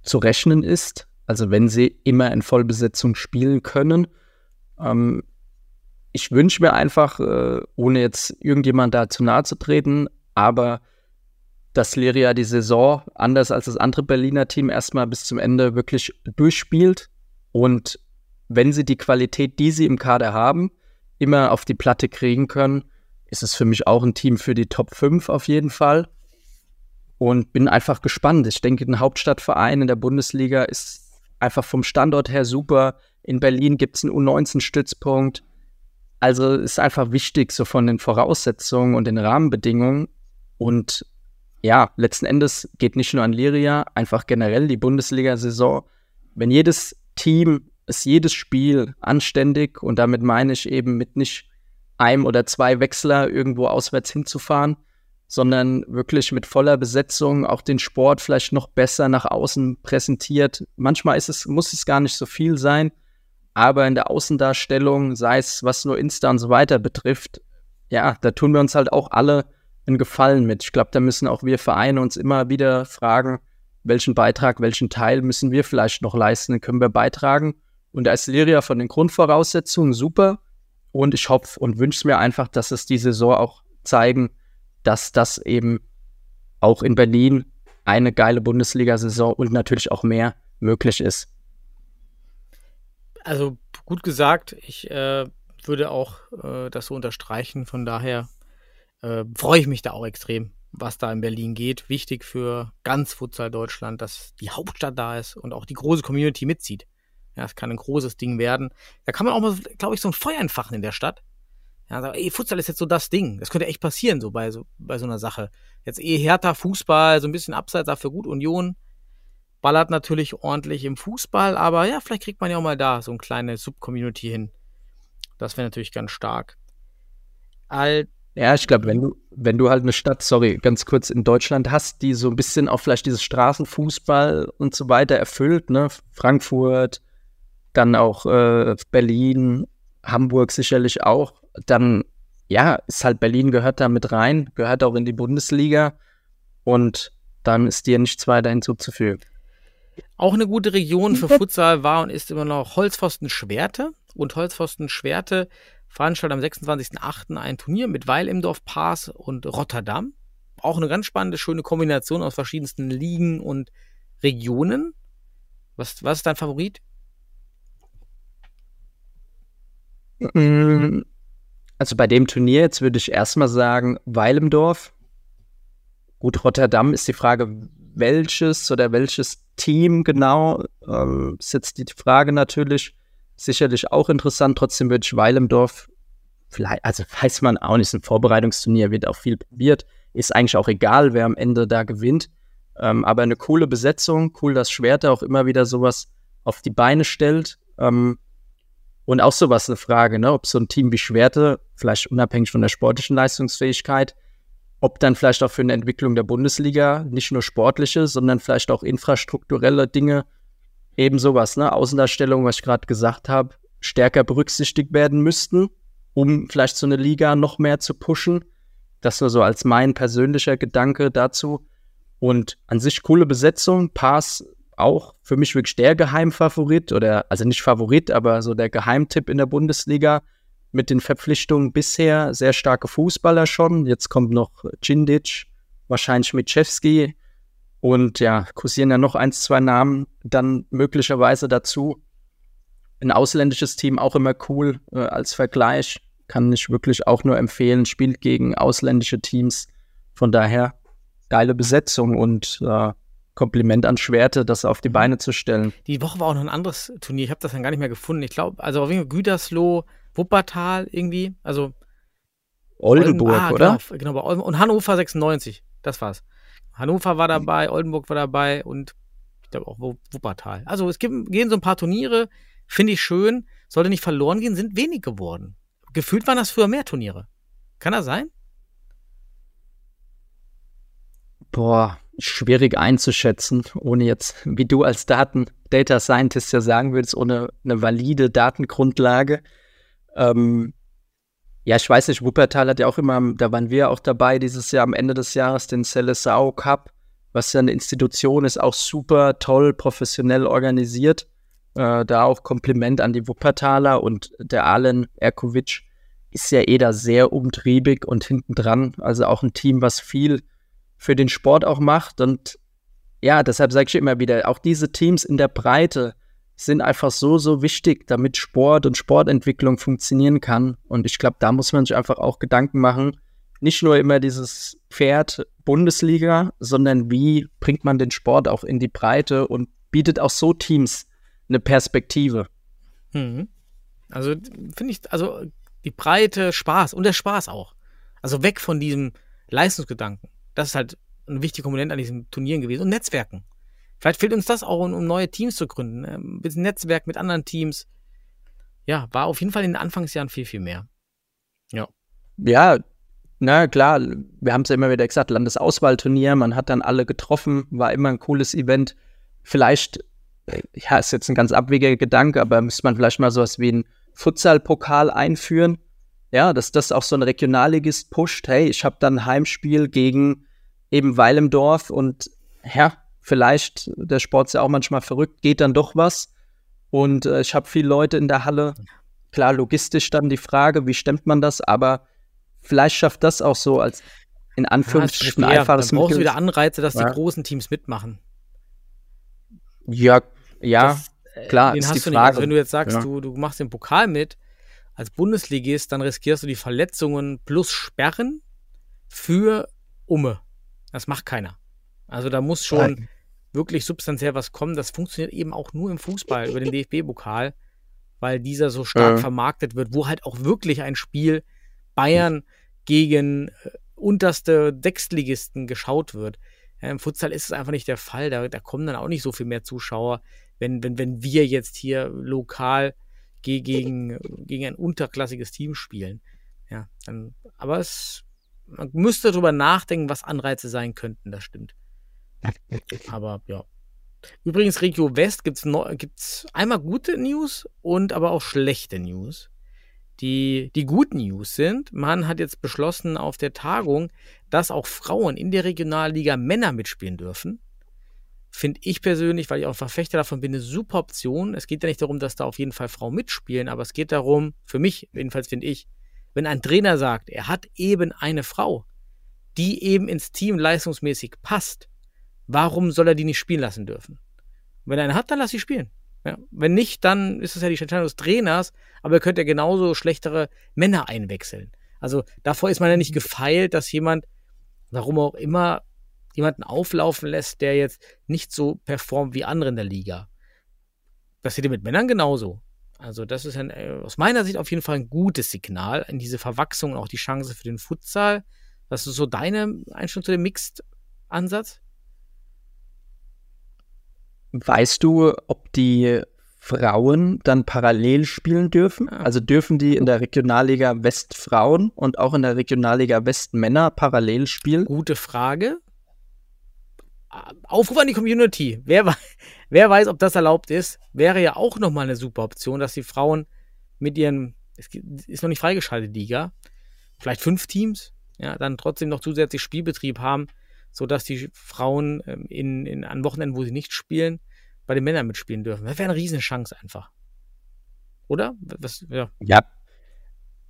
zu rechnen ist. Also wenn sie immer in Vollbesetzung spielen können. Ähm, ich wünsche mir einfach, äh, ohne jetzt irgendjemand da zu nahe zu treten, aber dass Liria die Saison, anders als das andere Berliner Team, erstmal bis zum Ende wirklich durchspielt. Und wenn sie die Qualität, die sie im Kader haben, immer auf die Platte kriegen können, ist es für mich auch ein Team für die Top 5 auf jeden Fall. Und bin einfach gespannt. Ich denke, ein Hauptstadtverein in der Bundesliga ist einfach vom Standort her super. In Berlin gibt es einen U19-Stützpunkt. Also ist einfach wichtig, so von den Voraussetzungen und den Rahmenbedingungen. Und ja, letzten Endes geht nicht nur an Liria, einfach generell die Bundesliga-Saison. Wenn jedes Team es jedes Spiel anständig und damit meine ich eben mit nicht einem oder zwei Wechsler irgendwo auswärts hinzufahren, sondern wirklich mit voller Besetzung auch den Sport vielleicht noch besser nach außen präsentiert. Manchmal ist es, muss es gar nicht so viel sein, aber in der Außendarstellung, sei es was nur Insta und so weiter betrifft, ja, da tun wir uns halt auch alle einen Gefallen mit. Ich glaube, da müssen auch wir Vereine uns immer wieder fragen, welchen Beitrag, welchen Teil müssen wir vielleicht noch leisten, können wir beitragen. Und da ist Liria von den Grundvoraussetzungen super. Und ich hoffe und wünsche mir einfach, dass es die Saison auch zeigen, dass das eben auch in Berlin eine geile Bundesliga-Saison und natürlich auch mehr möglich ist. Also gut gesagt, ich äh, würde auch äh, das so unterstreichen. Von daher äh, freue ich mich da auch extrem, was da in Berlin geht. Wichtig für ganz Futsal Deutschland, dass die Hauptstadt da ist und auch die große Community mitzieht. Ja, es kann ein großes Ding werden. Da kann man auch mal, glaube ich, so ein Feuer entfachen in der Stadt. Ja, sagen, ey, Futsal ist jetzt so das Ding. Das könnte echt passieren, so bei so, bei so einer Sache. Jetzt eh härter Fußball, so ein bisschen abseits, dafür gut Union. Ballert natürlich ordentlich im Fußball, aber ja, vielleicht kriegt man ja auch mal da so eine kleine Subcommunity hin. Das wäre natürlich ganz stark. All ja, ich glaube, wenn du, wenn du halt eine Stadt, sorry, ganz kurz in Deutschland hast, die so ein bisschen auch vielleicht dieses Straßenfußball und so weiter erfüllt, ne? Frankfurt, dann auch äh, Berlin, Hamburg sicherlich auch, dann ja, ist halt Berlin gehört da mit rein, gehört auch in die Bundesliga und dann ist dir nichts weiter hinzuzufügen. Auch eine gute Region für Futsal war und ist immer noch Holzpfosten Schwerte und Holzpfosten Schwerte veranstaltet am 26.08. ein Turnier mit Weil im Dorf Pass und Rotterdam. Auch eine ganz spannende, schöne Kombination aus verschiedensten Ligen und Regionen. Was, was ist dein Favorit? Also bei dem Turnier jetzt würde ich erstmal sagen, Weil im Dorf. Gut, Rotterdam ist die Frage, welches oder welches Team genau. Ähm, ist jetzt die Frage natürlich sicherlich auch interessant. Trotzdem würde ich Weil im Dorf vielleicht, also weiß man auch nicht, ein Vorbereitungsturnier wird auch viel probiert. Ist eigentlich auch egal, wer am Ende da gewinnt. Ähm, aber eine coole Besetzung, cool, dass Schwerte auch immer wieder sowas auf die Beine stellt. Ähm, und auch sowas eine Frage, ne, ob so ein Team wie Schwerte, vielleicht unabhängig von der sportlichen Leistungsfähigkeit, ob dann vielleicht auch für eine Entwicklung der Bundesliga nicht nur sportliche, sondern vielleicht auch infrastrukturelle Dinge, eben sowas, ne, Außendarstellung, was ich gerade gesagt habe, stärker berücksichtigt werden müssten, um vielleicht so eine Liga noch mehr zu pushen. Das nur so als mein persönlicher Gedanke dazu. Und an sich coole Besetzung, Pass auch für mich wirklich der Geheimfavorit oder also nicht Favorit, aber so der Geheimtipp in der Bundesliga mit den Verpflichtungen bisher. Sehr starke Fußballer schon. Jetzt kommt noch Cindic, wahrscheinlich Mitschewski und ja, kursieren ja noch ein, zwei Namen dann möglicherweise dazu. Ein ausländisches Team auch immer cool äh, als Vergleich. Kann ich wirklich auch nur empfehlen. Spielt gegen ausländische Teams. Von daher geile Besetzung und äh, Kompliment an Schwerte, das auf die mhm. Beine zu stellen. Die Woche war auch noch ein anderes Turnier. Ich habe das dann gar nicht mehr gefunden. Ich glaube, also auf jeden Fall Gütersloh, Wuppertal irgendwie. Also Oldenburg, Olden, ah, oder? Genau, genau bei Oldenburg. Und Hannover 96. Das war's. Hannover war dabei, Oldenburg war dabei und ich glaube auch Wuppertal. Also es gibt, gehen so ein paar Turniere, finde ich schön. Sollte nicht verloren gehen, sind wenig geworden. Gefühlt waren das früher mehr Turniere. Kann das sein? Boah, schwierig einzuschätzen, ohne jetzt, wie du als Daten Data Scientist ja sagen würdest, ohne eine valide Datengrundlage. Ähm, ja, ich weiß nicht, Wuppertal hat ja auch immer, da waren wir auch dabei dieses Jahr am Ende des Jahres, den Celesao Cup, was ja eine Institution ist, auch super toll, professionell organisiert. Äh, da auch Kompliment an die Wuppertaler und der Alen Erkovic ist ja eh da sehr umtriebig und hinten dran. Also auch ein Team, was viel für den Sport auch macht. Und ja, deshalb sage ich immer wieder, auch diese Teams in der Breite sind einfach so, so wichtig, damit Sport und Sportentwicklung funktionieren kann. Und ich glaube, da muss man sich einfach auch Gedanken machen. Nicht nur immer dieses Pferd Bundesliga, sondern wie bringt man den Sport auch in die Breite und bietet auch so Teams eine Perspektive. Mhm. Also finde ich, also die Breite, Spaß und der Spaß auch. Also weg von diesem Leistungsgedanken. Das ist halt eine wichtige Komponente an diesen Turnieren gewesen. Und Netzwerken. Vielleicht fehlt uns das auch, um neue Teams zu gründen. Ein bisschen Netzwerk mit anderen Teams. Ja, war auf jeden Fall in den Anfangsjahren viel, viel mehr. Ja. Ja, na klar, wir haben es ja immer wieder gesagt, Landesauswahlturnier, man hat dann alle getroffen, war immer ein cooles Event. Vielleicht, ja, ist jetzt ein ganz abwegiger Gedanke, aber müsste man vielleicht mal sowas wie einen Futsal-Pokal einführen. Ja, dass das auch so ein Regionalligist pusht. Hey, ich habe dann ein Heimspiel gegen eben Weil im Dorf und ja, vielleicht, der Sport ist ja auch manchmal verrückt, geht dann doch was. Und äh, ich habe viele Leute in der Halle. Klar, logistisch dann die Frage, wie stemmt man das, aber vielleicht schafft das auch so als in Anführungsstrichen ja, einfaches Dann brauchst du wieder Anreize, dass ja. die großen Teams mitmachen. Ja, ja, das, äh, klar, den ist hast die Frage. Also wenn du jetzt sagst, ja. du, du machst den Pokal mit als Bundesligist, dann riskierst du die Verletzungen plus Sperren für Umme. Das macht keiner. Also da muss schon Nein. wirklich substanziell was kommen. Das funktioniert eben auch nur im Fußball über den DFB-Pokal, weil dieser so stark ja. vermarktet wird, wo halt auch wirklich ein Spiel Bayern gegen äh, unterste Sechstligisten geschaut wird. Ja, Im Futsal ist es einfach nicht der Fall. Da, da kommen dann auch nicht so viel mehr Zuschauer, wenn, wenn, wenn wir jetzt hier lokal gegen, gegen ein unterklassiges Team spielen. Ja, dann, aber es man müsste darüber nachdenken, was Anreize sein könnten, das stimmt. Aber ja. Übrigens, Regio West gibt es gibt's einmal gute News und aber auch schlechte News. Die, die guten News sind, man hat jetzt beschlossen auf der Tagung, dass auch Frauen in der Regionalliga Männer mitspielen dürfen. Finde ich persönlich, weil ich auch Verfechter davon bin, eine super Option. Es geht ja nicht darum, dass da auf jeden Fall Frauen mitspielen, aber es geht darum, für mich jedenfalls finde ich, wenn ein Trainer sagt, er hat eben eine Frau, die eben ins Team leistungsmäßig passt, warum soll er die nicht spielen lassen dürfen? wenn er eine hat, dann lass sie spielen. Ja, wenn nicht, dann ist es ja die Entscheidung des Trainers, aber er könnte ja genauso schlechtere Männer einwechseln. Also davor ist man ja nicht gefeilt, dass jemand, warum auch immer, jemanden auflaufen lässt, der jetzt nicht so performt wie andere in der Liga. Das ihr mit Männern genauso. Also das ist ein, äh, aus meiner Sicht auf jeden Fall ein gutes Signal in diese Verwachsung und auch die Chance für den Futsal. Was ist so deine Einstellung zu dem Mixed-Ansatz? Weißt du, ob die Frauen dann parallel spielen dürfen? Ja. Also dürfen die in der Regionalliga West Frauen und auch in der Regionalliga West Männer parallel spielen? Gute Frage. Aufruf an die Community. Wer, wer weiß, ob das erlaubt ist, wäre ja auch nochmal eine super Option, dass die Frauen mit ihren, es ist noch nicht freigeschaltet, Liga, vielleicht fünf Teams, ja, dann trotzdem noch zusätzlich Spielbetrieb haben, sodass die Frauen ähm, in, in, an Wochenenden, wo sie nicht spielen, bei den Männern mitspielen dürfen. Das wäre eine Riesenchance einfach. Oder? Was, ja. Ja.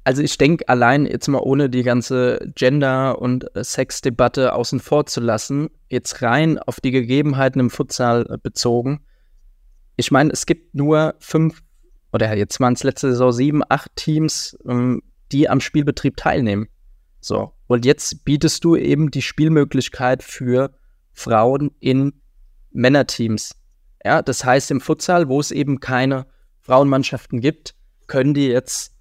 Also ich denke, allein jetzt mal ohne die ganze Gender- und äh, Sexdebatte außen vor zu lassen, jetzt rein auf die Gegebenheiten im Futsal äh, bezogen. Ich meine, es gibt nur fünf, oder jetzt waren es letzte Saison sieben, acht Teams, ähm, die am Spielbetrieb teilnehmen. So, und jetzt bietest du eben die Spielmöglichkeit für Frauen in Männerteams. Ja, das heißt, im Futsal, wo es eben keine Frauenmannschaften gibt, können die jetzt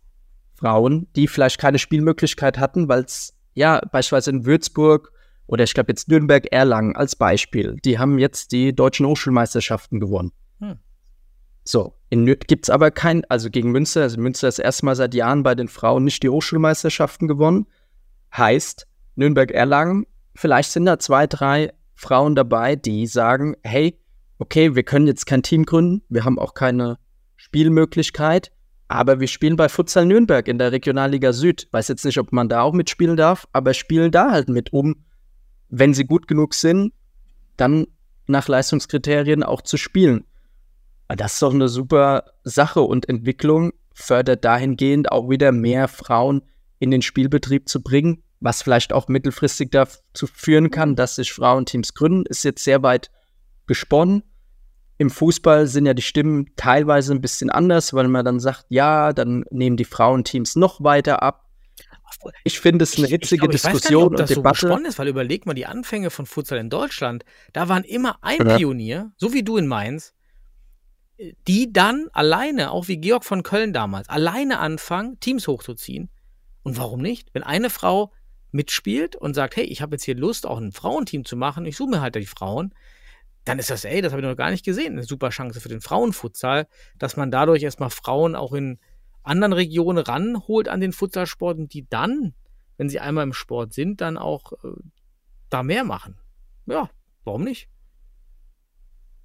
Frauen, die vielleicht keine Spielmöglichkeit hatten, weil es ja beispielsweise in Würzburg oder ich glaube jetzt Nürnberg-Erlangen als Beispiel, die haben jetzt die deutschen Hochschulmeisterschaften gewonnen. Hm. So, in gibt es aber kein, also gegen Münster, also Münster ist erstmal seit Jahren bei den Frauen nicht die Hochschulmeisterschaften gewonnen. Heißt, Nürnberg-Erlangen, vielleicht sind da zwei, drei Frauen dabei, die sagen, hey, okay, wir können jetzt kein Team gründen, wir haben auch keine Spielmöglichkeit, aber wir spielen bei Futsal Nürnberg in der Regionalliga Süd. Weiß jetzt nicht, ob man da auch mitspielen darf, aber spielen da halt mit, um, wenn sie gut genug sind, dann nach Leistungskriterien auch zu spielen. Das ist doch eine super Sache und Entwicklung fördert dahingehend auch wieder mehr Frauen in den Spielbetrieb zu bringen, was vielleicht auch mittelfristig dazu führen kann, dass sich Frauenteams gründen. Ist jetzt sehr weit gesponnen. Im Fußball sind ja die Stimmen teilweise ein bisschen anders, weil man dann sagt, ja, dann nehmen die Frauenteams noch weiter ab. Ich finde es eine hitzige ich glaub, ich weiß gar nicht, Diskussion ob das und so Debatte. gesponnen ist, weil überleg mal die Anfänge von Futsal in Deutschland. Da waren immer ein Ja. Pionier, so wie du in Mainz, die dann alleine, auch wie Georg von Köln damals, alleine anfangen, Teams hochzuziehen. Und warum nicht? Wenn eine Frau mitspielt und sagt, hey, ich habe jetzt hier Lust, auch ein Frauenteam zu machen, ich suche mir halt die Frauen, dann ist das, ey, das habe ich noch gar nicht gesehen, eine super Chance für den Frauenfutsal, dass man dadurch erstmal Frauen auch in anderen Regionen ranholt an den Futsalsporten, die dann, wenn sie einmal im Sport sind, dann auch äh, da mehr machen. Ja, warum nicht?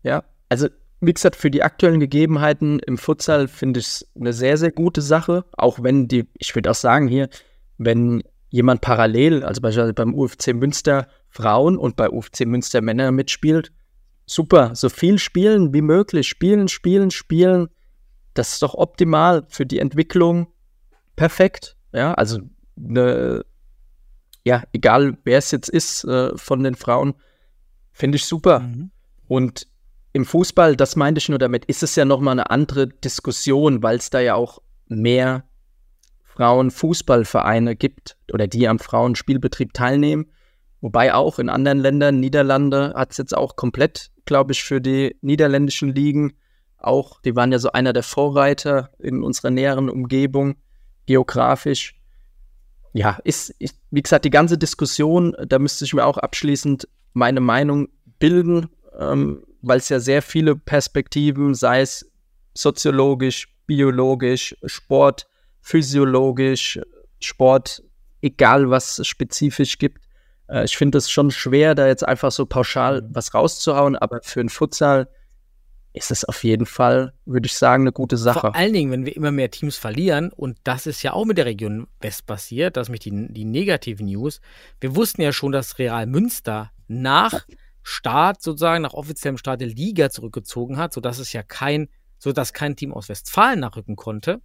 Ja, also wie gesagt, für die aktuellen Gegebenheiten im Futsal finde ich es eine sehr, sehr gute Sache. Auch wenn die, ich würde auch sagen hier, wenn jemand parallel, also beispielsweise beim UFC Münster Frauen und bei UFC Münster Männer mitspielt, super, so viel spielen wie möglich. Spielen, spielen, spielen. Das ist doch optimal für die Entwicklung. Perfekt. Ja, also eine, ja, egal wer es jetzt ist äh, von den Frauen, finde ich super. Mhm. Und im Fußball, das meinte ich nur damit, ist es ja nochmal eine andere Diskussion, weil es da ja auch mehr Frauenfußballvereine gibt oder die am Frauenspielbetrieb teilnehmen. Wobei auch in anderen Ländern, Niederlande hat es jetzt auch komplett, glaube ich, für die niederländischen Ligen auch, die waren ja so einer der Vorreiter in unserer näheren Umgebung, geografisch. Ja, ist, ist, wie gesagt, die ganze Diskussion, da müsste ich mir auch abschließend meine Meinung bilden, ähm, weil es ja sehr viele Perspektiven, sei es soziologisch, biologisch, Sport, physiologisch, Sport, egal was es spezifisch gibt. Äh, ich finde es schon schwer, da jetzt einfach so pauschal was rauszuhauen, aber für einen Futsal ist es auf jeden Fall, würde ich sagen, eine gute Sache. Vor allen Dingen, wenn wir immer mehr Teams verlieren, und das ist ja auch mit der Region West passiert, das ist nämlich die, die negativen News. Wir wussten ja schon, dass Real Münster nach Start, sozusagen, nach offiziellem Start der Liga zurückgezogen hat, sodass es ja kein, sodass kein Team aus Westfalen nachrücken konnte.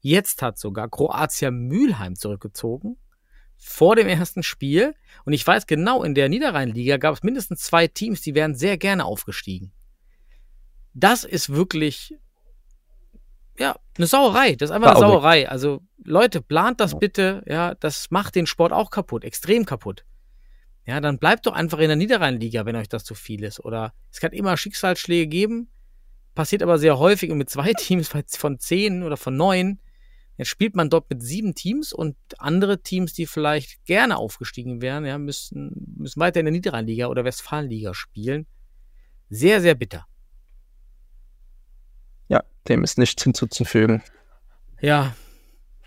Jetzt hat sogar Kroatia Mülheim zurückgezogen. Vor dem ersten Spiel. Und ich weiß genau, in der Niederrheinliga gab es mindestens zwei Teams, die wären sehr gerne aufgestiegen. Das ist wirklich, ja, eine Sauerei. Das ist einfach eine Traurig. Sauerei. Also, Leute, plant das bitte. Ja, das macht den Sport auch kaputt, extrem kaputt. Ja, dann bleibt doch einfach in der Niederrheinliga, wenn euch das zu viel ist. Oder es kann immer Schicksalsschläge geben. passiert aber sehr häufig und mit zwei Teams von zehn oder von neun. Jetzt spielt man dort mit sieben Teams und andere Teams, die vielleicht gerne aufgestiegen wären, ja, müssen, müssen weiter in der Niederrheinliga oder Westfalenliga spielen. Sehr, sehr bitter. Ja, dem ist nichts hinzuzufügen. Ja,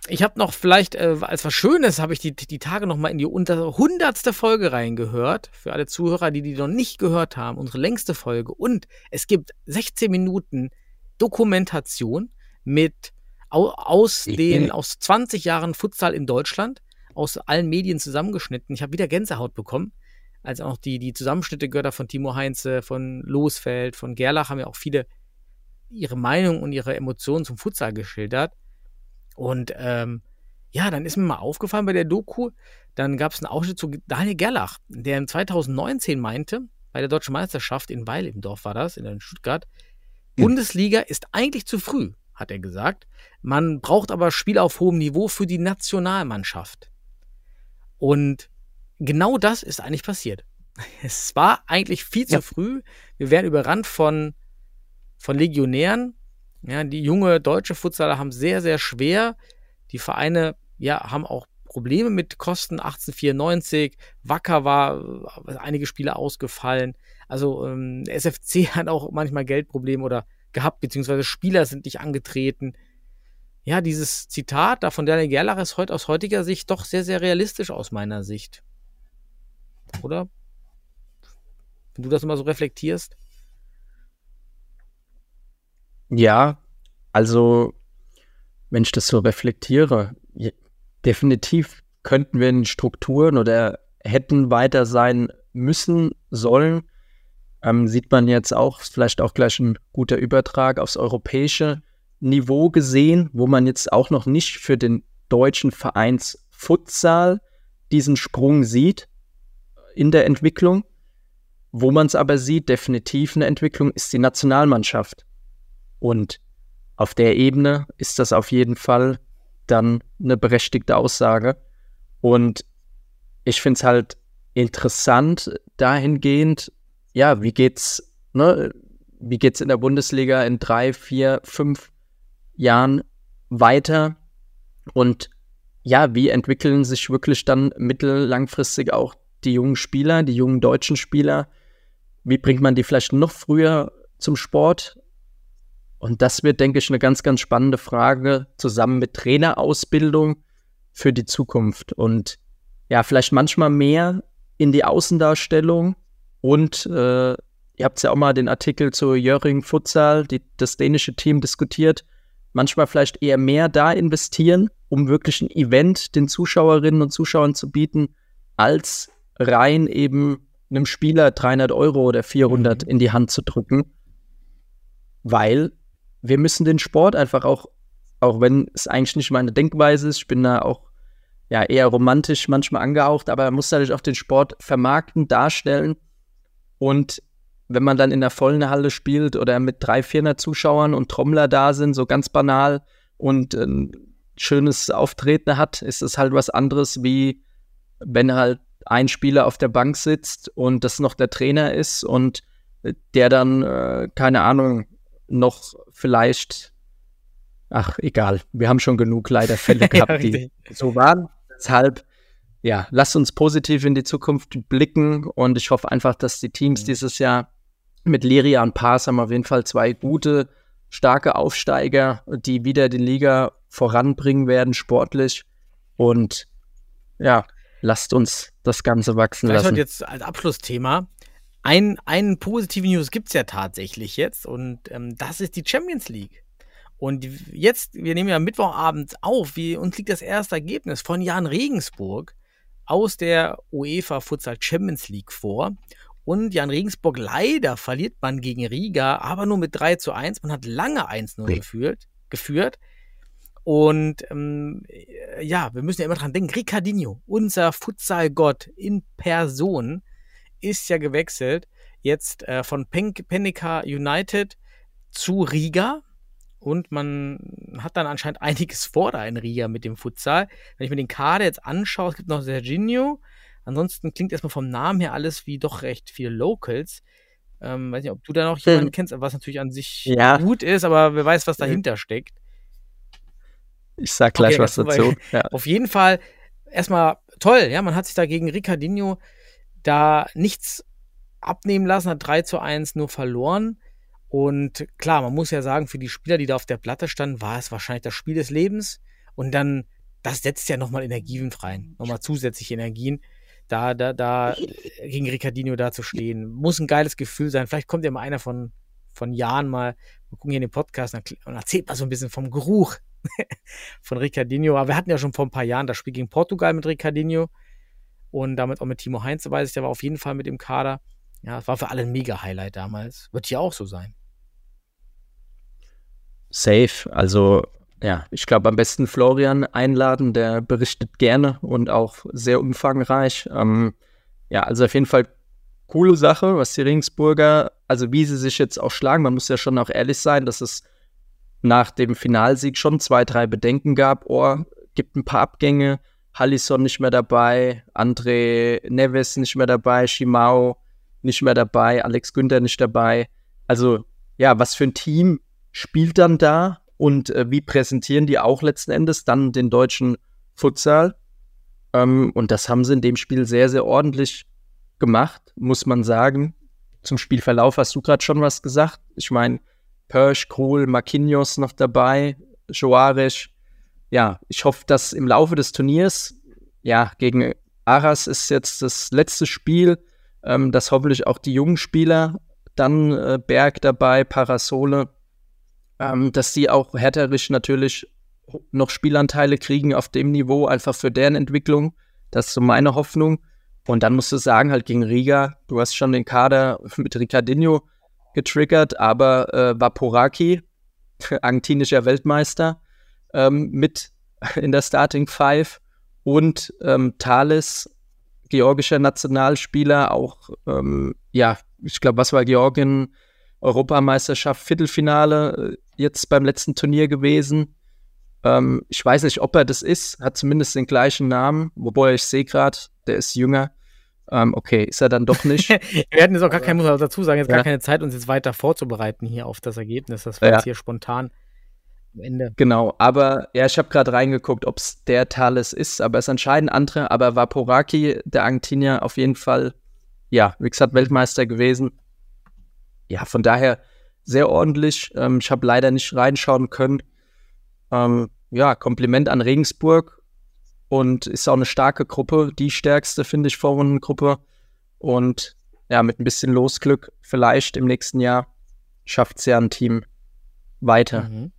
ich habe noch vielleicht äh, als was Schönes, habe ich die, die Tage noch mal in die unter hundertste Folge reingehört. Für alle Zuhörer, die die noch nicht gehört haben, unsere längste Folge. Und es gibt 16 Minuten Dokumentation mit aus den aus 20 Jahren Futsal in Deutschland, aus allen Medien zusammengeschnitten. Ich habe wieder Gänsehaut bekommen. Also auch die, die Zusammenschnitte gehört von Timo Heinze, von Losfeld, von Gerlach haben ja auch viele ihre Meinung und ihre Emotionen zum Futsal geschildert. Und ähm, ja, dann ist mir mal aufgefallen bei der Doku, dann gab es einen Ausschnitt zu Daniel Gerlach, der im 2019 meinte, bei der Deutschen Meisterschaft in Weil im Dorf war das, in Stuttgart, mhm. Bundesliga ist eigentlich zu früh, hat er gesagt. Man braucht aber Spiele auf hohem Niveau für die Nationalmannschaft. Und genau das ist eigentlich passiert. Es war eigentlich viel zu ja. früh. Wir werden überrannt von, von Legionären, ja, die junge deutsche Futsaler haben sehr, sehr schwer. Die Vereine, ja, haben auch Probleme mit Kosten 1894. Wacker war äh, einige Spiele ausgefallen. Also ähm, SFC hat auch manchmal Geldprobleme oder gehabt, beziehungsweise Spieler sind nicht angetreten. Ja, dieses Zitat da von Daniel Gerlach ist heute aus heutiger Sicht doch sehr, sehr realistisch aus meiner Sicht. Oder? Wenn du das immer so reflektierst. Ja, also wenn ich das so reflektiere, definitiv könnten wir in Strukturen oder hätten weiter sein müssen, sollen. Ähm, sieht man jetzt auch, vielleicht auch gleich ein guter Übertrag aufs europäische Niveau gesehen, wo man jetzt auch noch nicht für den deutschen Vereins Futsal diesen Sprung sieht in der Entwicklung. Wo man es aber sieht, definitiv eine Entwicklung, ist die Nationalmannschaft. Und auf der Ebene ist das auf jeden Fall dann eine berechtigte Aussage. Und ich finde es halt interessant dahingehend, ja, wie geht's, ne, wie geht's in der Bundesliga in drei, vier, fünf Jahren weiter? Und ja, wie entwickeln sich wirklich dann mittellangfristig auch die jungen Spieler, die jungen deutschen Spieler? Wie bringt man die vielleicht noch früher zum Sport? Und das wird, denke ich, eine ganz, ganz spannende Frage zusammen mit Trainerausbildung für die Zukunft. Und ja, vielleicht manchmal mehr in die Außendarstellung. Und äh, ihr habt ja auch mal den Artikel zu Jöring Futsal, die, das dänische Team, diskutiert. Manchmal vielleicht eher mehr da investieren, um wirklich ein Event den Zuschauerinnen und Zuschauern zu bieten, als rein eben einem Spieler 300 Euro oder 400 mhm. in die Hand zu drücken. Weil wir müssen den Sport einfach auch, auch wenn es eigentlich nicht meine Denkweise ist, ich bin da auch ja eher romantisch manchmal angehaucht, aber man muss natürlich auch den Sport vermarkten, darstellen. Und wenn man dann in der vollen Halle spielt oder mit drei, vierhundert Zuschauern und Trommler da sind, so ganz banal und ein schönes Auftreten hat, ist es halt was anderes, wie wenn halt ein Spieler auf der Bank sitzt und das noch der Trainer ist und der dann, äh, keine Ahnung, noch vielleicht, ach egal, wir haben schon genug leider Fälle gehabt, ja, die so waren. Deshalb, ja, lasst uns positiv in die Zukunft blicken und ich hoffe einfach, dass die Teams mhm. dieses Jahr mit Liria und Pass haben auf jeden Fall zwei gute, starke Aufsteiger, die wieder die Liga voranbringen werden, sportlich. Und ja, lasst uns das Ganze wachsen Vielleicht lassen. jetzt als Abschlussthema ein, einen positiven News gibt es ja tatsächlich jetzt und ähm, das ist die Champions League. Und jetzt, wir nehmen ja Mittwochabend auf, wie, uns liegt das erste Ergebnis von Jan Regensburg aus der UEFA Futsal Champions League vor. Und Jan Regensburg leider verliert man gegen Riga, aber nur mit 3 zu 1. Man hat lange 1-0 geführt, geführt. Und ähm, ja, wir müssen ja immer dran denken, Ricardinho, unser Futsal-Gott in Person, ist ja gewechselt jetzt äh, von Pen Pennica United zu Riga. Und man hat dann anscheinend einiges vor da in Riga mit dem Futsal. Wenn ich mir den Kader jetzt anschaue, es gibt noch Serginho. Ansonsten klingt erstmal vom Namen her alles wie doch recht viele Locals. Ähm, weiß nicht, ob du da noch jemanden Hm. kennst, was natürlich an sich Ja. gut ist, aber wer weiß, was dahinter steckt. Ich sag gleich Okay, was dazu. Ja. Auf jeden Fall erstmal toll, ja, man hat sich da gegen Ricardinho da nichts abnehmen lassen, hat 3 zu 1 nur verloren. Und klar, man muss ja sagen, für die Spieler, die da auf der Platte standen, war es wahrscheinlich das Spiel des Lebens. Und dann, das setzt ja nochmal Energien frei, nochmal zusätzliche Energien. Da, da, da gegen Ricardinho da zu stehen, muss ein geiles Gefühl sein. Vielleicht kommt ja mal einer von, von Jahren mal, wir gucken hier in den Podcast und erzählt mal so ein bisschen vom Geruch von Ricardinho. Aber wir hatten ja schon vor ein paar Jahren das Spiel gegen Portugal mit Ricardinho und damit auch mit Timo Heinz, weiß ich, der war auf jeden Fall mit im Kader. Ja, es war für alle ein Mega-Highlight damals. Wird hier auch so sein. Safe. Also, ja, ich glaube, am besten Florian einladen, der berichtet gerne und auch sehr umfangreich. Ähm, ja, also auf jeden Fall coole Sache, was die Regensburger, also wie sie sich jetzt auch schlagen. Man muss ja schon auch ehrlich sein, dass es nach dem Finalsieg schon zwei, drei Bedenken gab. Oh, gibt ein paar Abgänge. Hallison nicht mehr dabei, André Neves nicht mehr dabei, Shimao nicht mehr dabei, Alex Günther nicht dabei. Also, ja, was für ein Team spielt dann da und äh, wie präsentieren die auch letzten Endes dann den deutschen Futsal? Ähm, und das haben sie in dem Spiel sehr, sehr ordentlich gemacht, muss man sagen. Zum Spielverlauf hast du gerade schon was gesagt. Ich meine, Persch, Krul, Marquinhos noch dabei, Joarisch. Ja, ich hoffe, dass im Laufe des Turniers, ja, gegen Aras ist jetzt das letzte Spiel, ähm, dass hoffentlich auch die jungen Spieler, dann äh, Berg dabei, Parasole, ähm, dass die auch härterisch natürlich noch Spielanteile kriegen auf dem Niveau, einfach für deren Entwicklung. Das ist so meine Hoffnung. Und dann musst du sagen, halt gegen Riga, du hast schon den Kader mit Ricardinho getriggert, aber äh, Vaporaki, argentinischer Weltmeister, ähm, mit in der Starting Five und ähm, Thales, georgischer Nationalspieler, auch, ähm, ja, ich glaube, was war Georgien? Europameisterschaft, Viertelfinale, äh, jetzt beim letzten Turnier gewesen. Ähm, ich weiß nicht, ob er das ist, hat zumindest den gleichen Namen, wobei ich sehe gerade, der ist jünger. Ähm, okay, ist er dann doch nicht. Wir hatten jetzt auch gar keine, muss man dazu sagen, jetzt Ja. gar keine Zeit, uns jetzt weiter vorzubereiten hier auf das Ergebnis. Das war Ja. jetzt hier spontan am Ende. Genau, aber ja, ich habe gerade reingeguckt, ob es der Thales ist, aber es ist anscheinend andere. Aber Vaporaki, der Argentinier, auf jeden Fall, ja, wie gesagt, Weltmeister gewesen. Ja, von daher sehr ordentlich. Ähm, ich habe leider nicht reinschauen können. Ähm, ja, Kompliment an Regensburg und ist auch eine starke Gruppe, die stärkste, finde ich, Vorrundengruppe. Und ja, mit ein bisschen Losglück vielleicht im nächsten Jahr schafft es ja ein Team weiter. Mhm.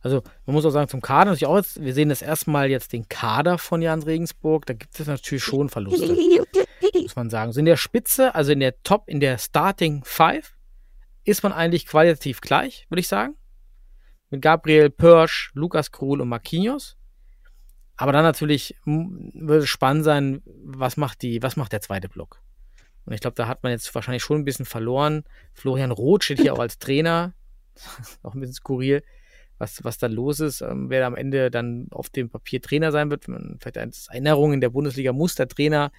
Also man muss auch sagen, zum Kader natürlich auch jetzt, wir sehen das erstmal jetzt den Kader von Jan Regensburg, da gibt es natürlich schon Verluste, muss man sagen. So in der Spitze, also in der Top, in der Starting Five, ist man eigentlich qualitativ gleich, würde ich sagen. Mit Gabriel Pörsch, Lukas Krul und Marquinhos. Aber dann natürlich wird es spannend sein, was macht die, was macht der zweite Block? Und ich glaube, da hat man jetzt wahrscheinlich schon ein bisschen verloren. Florian Roth steht hier auch als Trainer. auch ein bisschen skurril, was, was da los ist. Ähm, wer am Ende dann auf dem Papier Trainer sein wird, vielleicht als Erinnerung in der Bundesliga muss der Trainer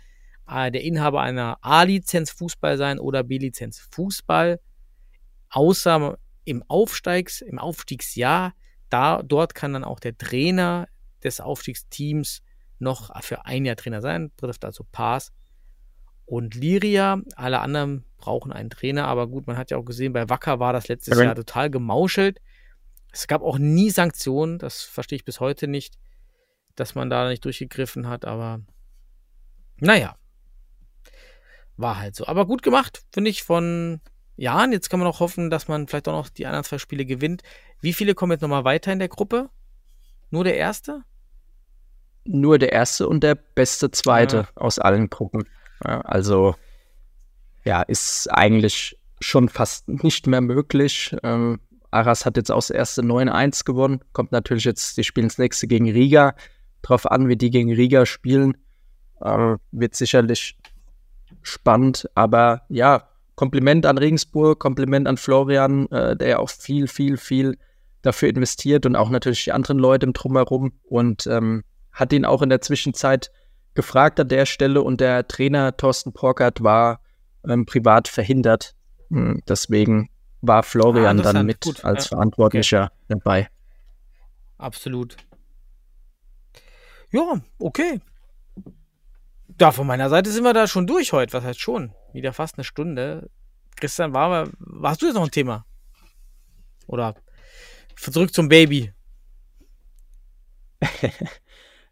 äh, der Inhaber einer A-Lizenz Fußball sein oder B-Lizenz Fußball. Außer im Aufsteigs, im Aufstiegsjahr, da, dort kann dann auch der Trainer des Aufstiegsteams noch für ein Jahr Trainer sein, trifft also Pass und Liria. Alle anderen brauchen einen Trainer, aber gut, man hat ja auch gesehen, bei Wacker war das letztes Okay. Jahr total gemauschelt. Es gab auch nie Sanktionen, das verstehe ich bis heute nicht, dass man da nicht durchgegriffen hat, aber naja, war halt so. Aber gut gemacht, finde ich, von Jan. Jetzt kann man auch hoffen, dass man vielleicht auch noch die anderen zwei Spiele gewinnt. Wie viele kommen jetzt nochmal weiter in der Gruppe? Nur der erste? nur der erste und der beste zweite aus allen Gruppen. Ja, also ja, ist eigentlich schon fast nicht mehr möglich. Ähm, Aras hat jetzt auch das erste 9-1 gewonnen. Kommt natürlich jetzt, die spielen das nächste gegen Riga. Drauf an, wie die gegen Riga spielen. Ähm, wird sicherlich spannend. Aber ja, Kompliment an Regensburg, Kompliment an Florian, äh, der ja auch viel, viel, viel dafür investiert und auch natürlich die anderen Leute im Drumherum. Und ähm, hat ihn auch in der Zwischenzeit gefragt an der Stelle und der Trainer Thorsten Porkert war ähm, privat verhindert. Hm, Deswegen war Florian Ah, dann mit Gut, als ja. Verantwortlicher dabei. Absolut. Ja, okay. Da von meiner Seite sind wir da schon durch heute. Was heißt schon? Wieder fast eine Stunde. Christian, war, warst du jetzt noch ein Thema? Oder zurück zum Baby.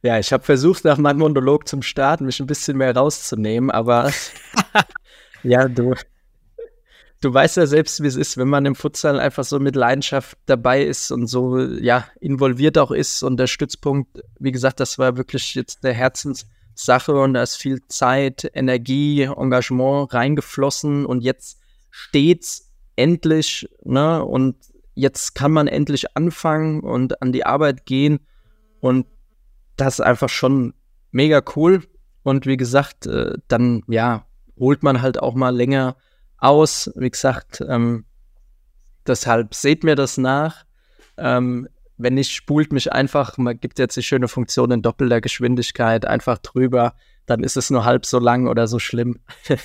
Ja, ich habe versucht, nach meinem Monolog zum Starten mich ein bisschen mehr rauszunehmen, aber ja, du, du weißt ja selbst, wie es ist, wenn man im Futsal einfach so mit Leidenschaft dabei ist und so, ja, involviert auch ist und der Stützpunkt, wie gesagt, das war wirklich jetzt eine Herzenssache und da ist viel Zeit, Energie, Engagement reingeflossen und jetzt steht's endlich, ne, und jetzt kann man endlich anfangen und an die Arbeit gehen und das ist einfach schon mega cool. Und wie gesagt, äh, dann ja, holt man halt auch mal länger aus. Wie gesagt, ähm, deshalb seht mir das nach. Ähm, wenn nicht, spult mich einfach, man gibt jetzt die schöne Funktion in doppelter Geschwindigkeit einfach drüber, dann ist es nur halb so lang oder so schlimm.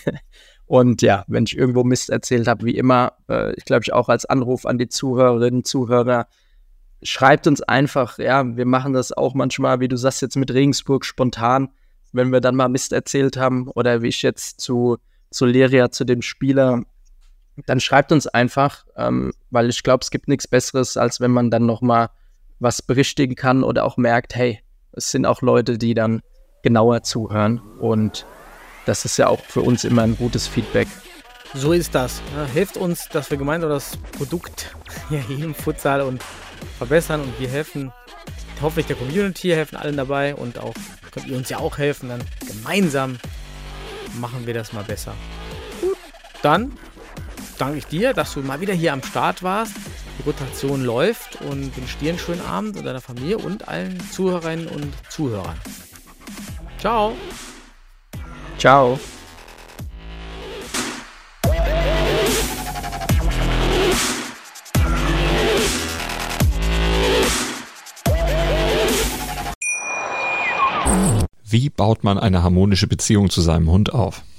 Und ja, wenn ich irgendwo Mist erzählt habe, wie immer, äh, ich glaube, ich auch als Anruf an die Zuhörerinnen, Zuhörer, schreibt uns einfach, ja, wir machen das auch manchmal, wie du sagst, jetzt mit Regensburg spontan, wenn wir dann mal Mist erzählt haben oder wie ich jetzt zu, zu Leria, zu dem Spieler, dann schreibt uns einfach, ähm, weil ich glaube, es gibt nichts Besseres, als wenn man dann noch mal was berichtigen kann oder auch merkt, hey, es sind auch Leute, die dann genauer zuhören und das ist ja auch für uns immer ein gutes Feedback. So ist das. Hilft uns, dass wir gemeinsam das Produkt hier im Futsal und verbessern und wir helfen hoffentlich der Community, helfen allen dabei und auch könnt ihr uns ja auch helfen. Dann gemeinsam machen wir das mal besser. Gut, dann danke ich dir, dass du mal wieder hier am Start warst. Die Rotation läuft und wünsche dir einen schönen Abend und deiner Familie und allen Zuhörerinnen und Zuhörern. Ciao. Ciao. Wie baut man eine harmonische Beziehung zu seinem Hund auf?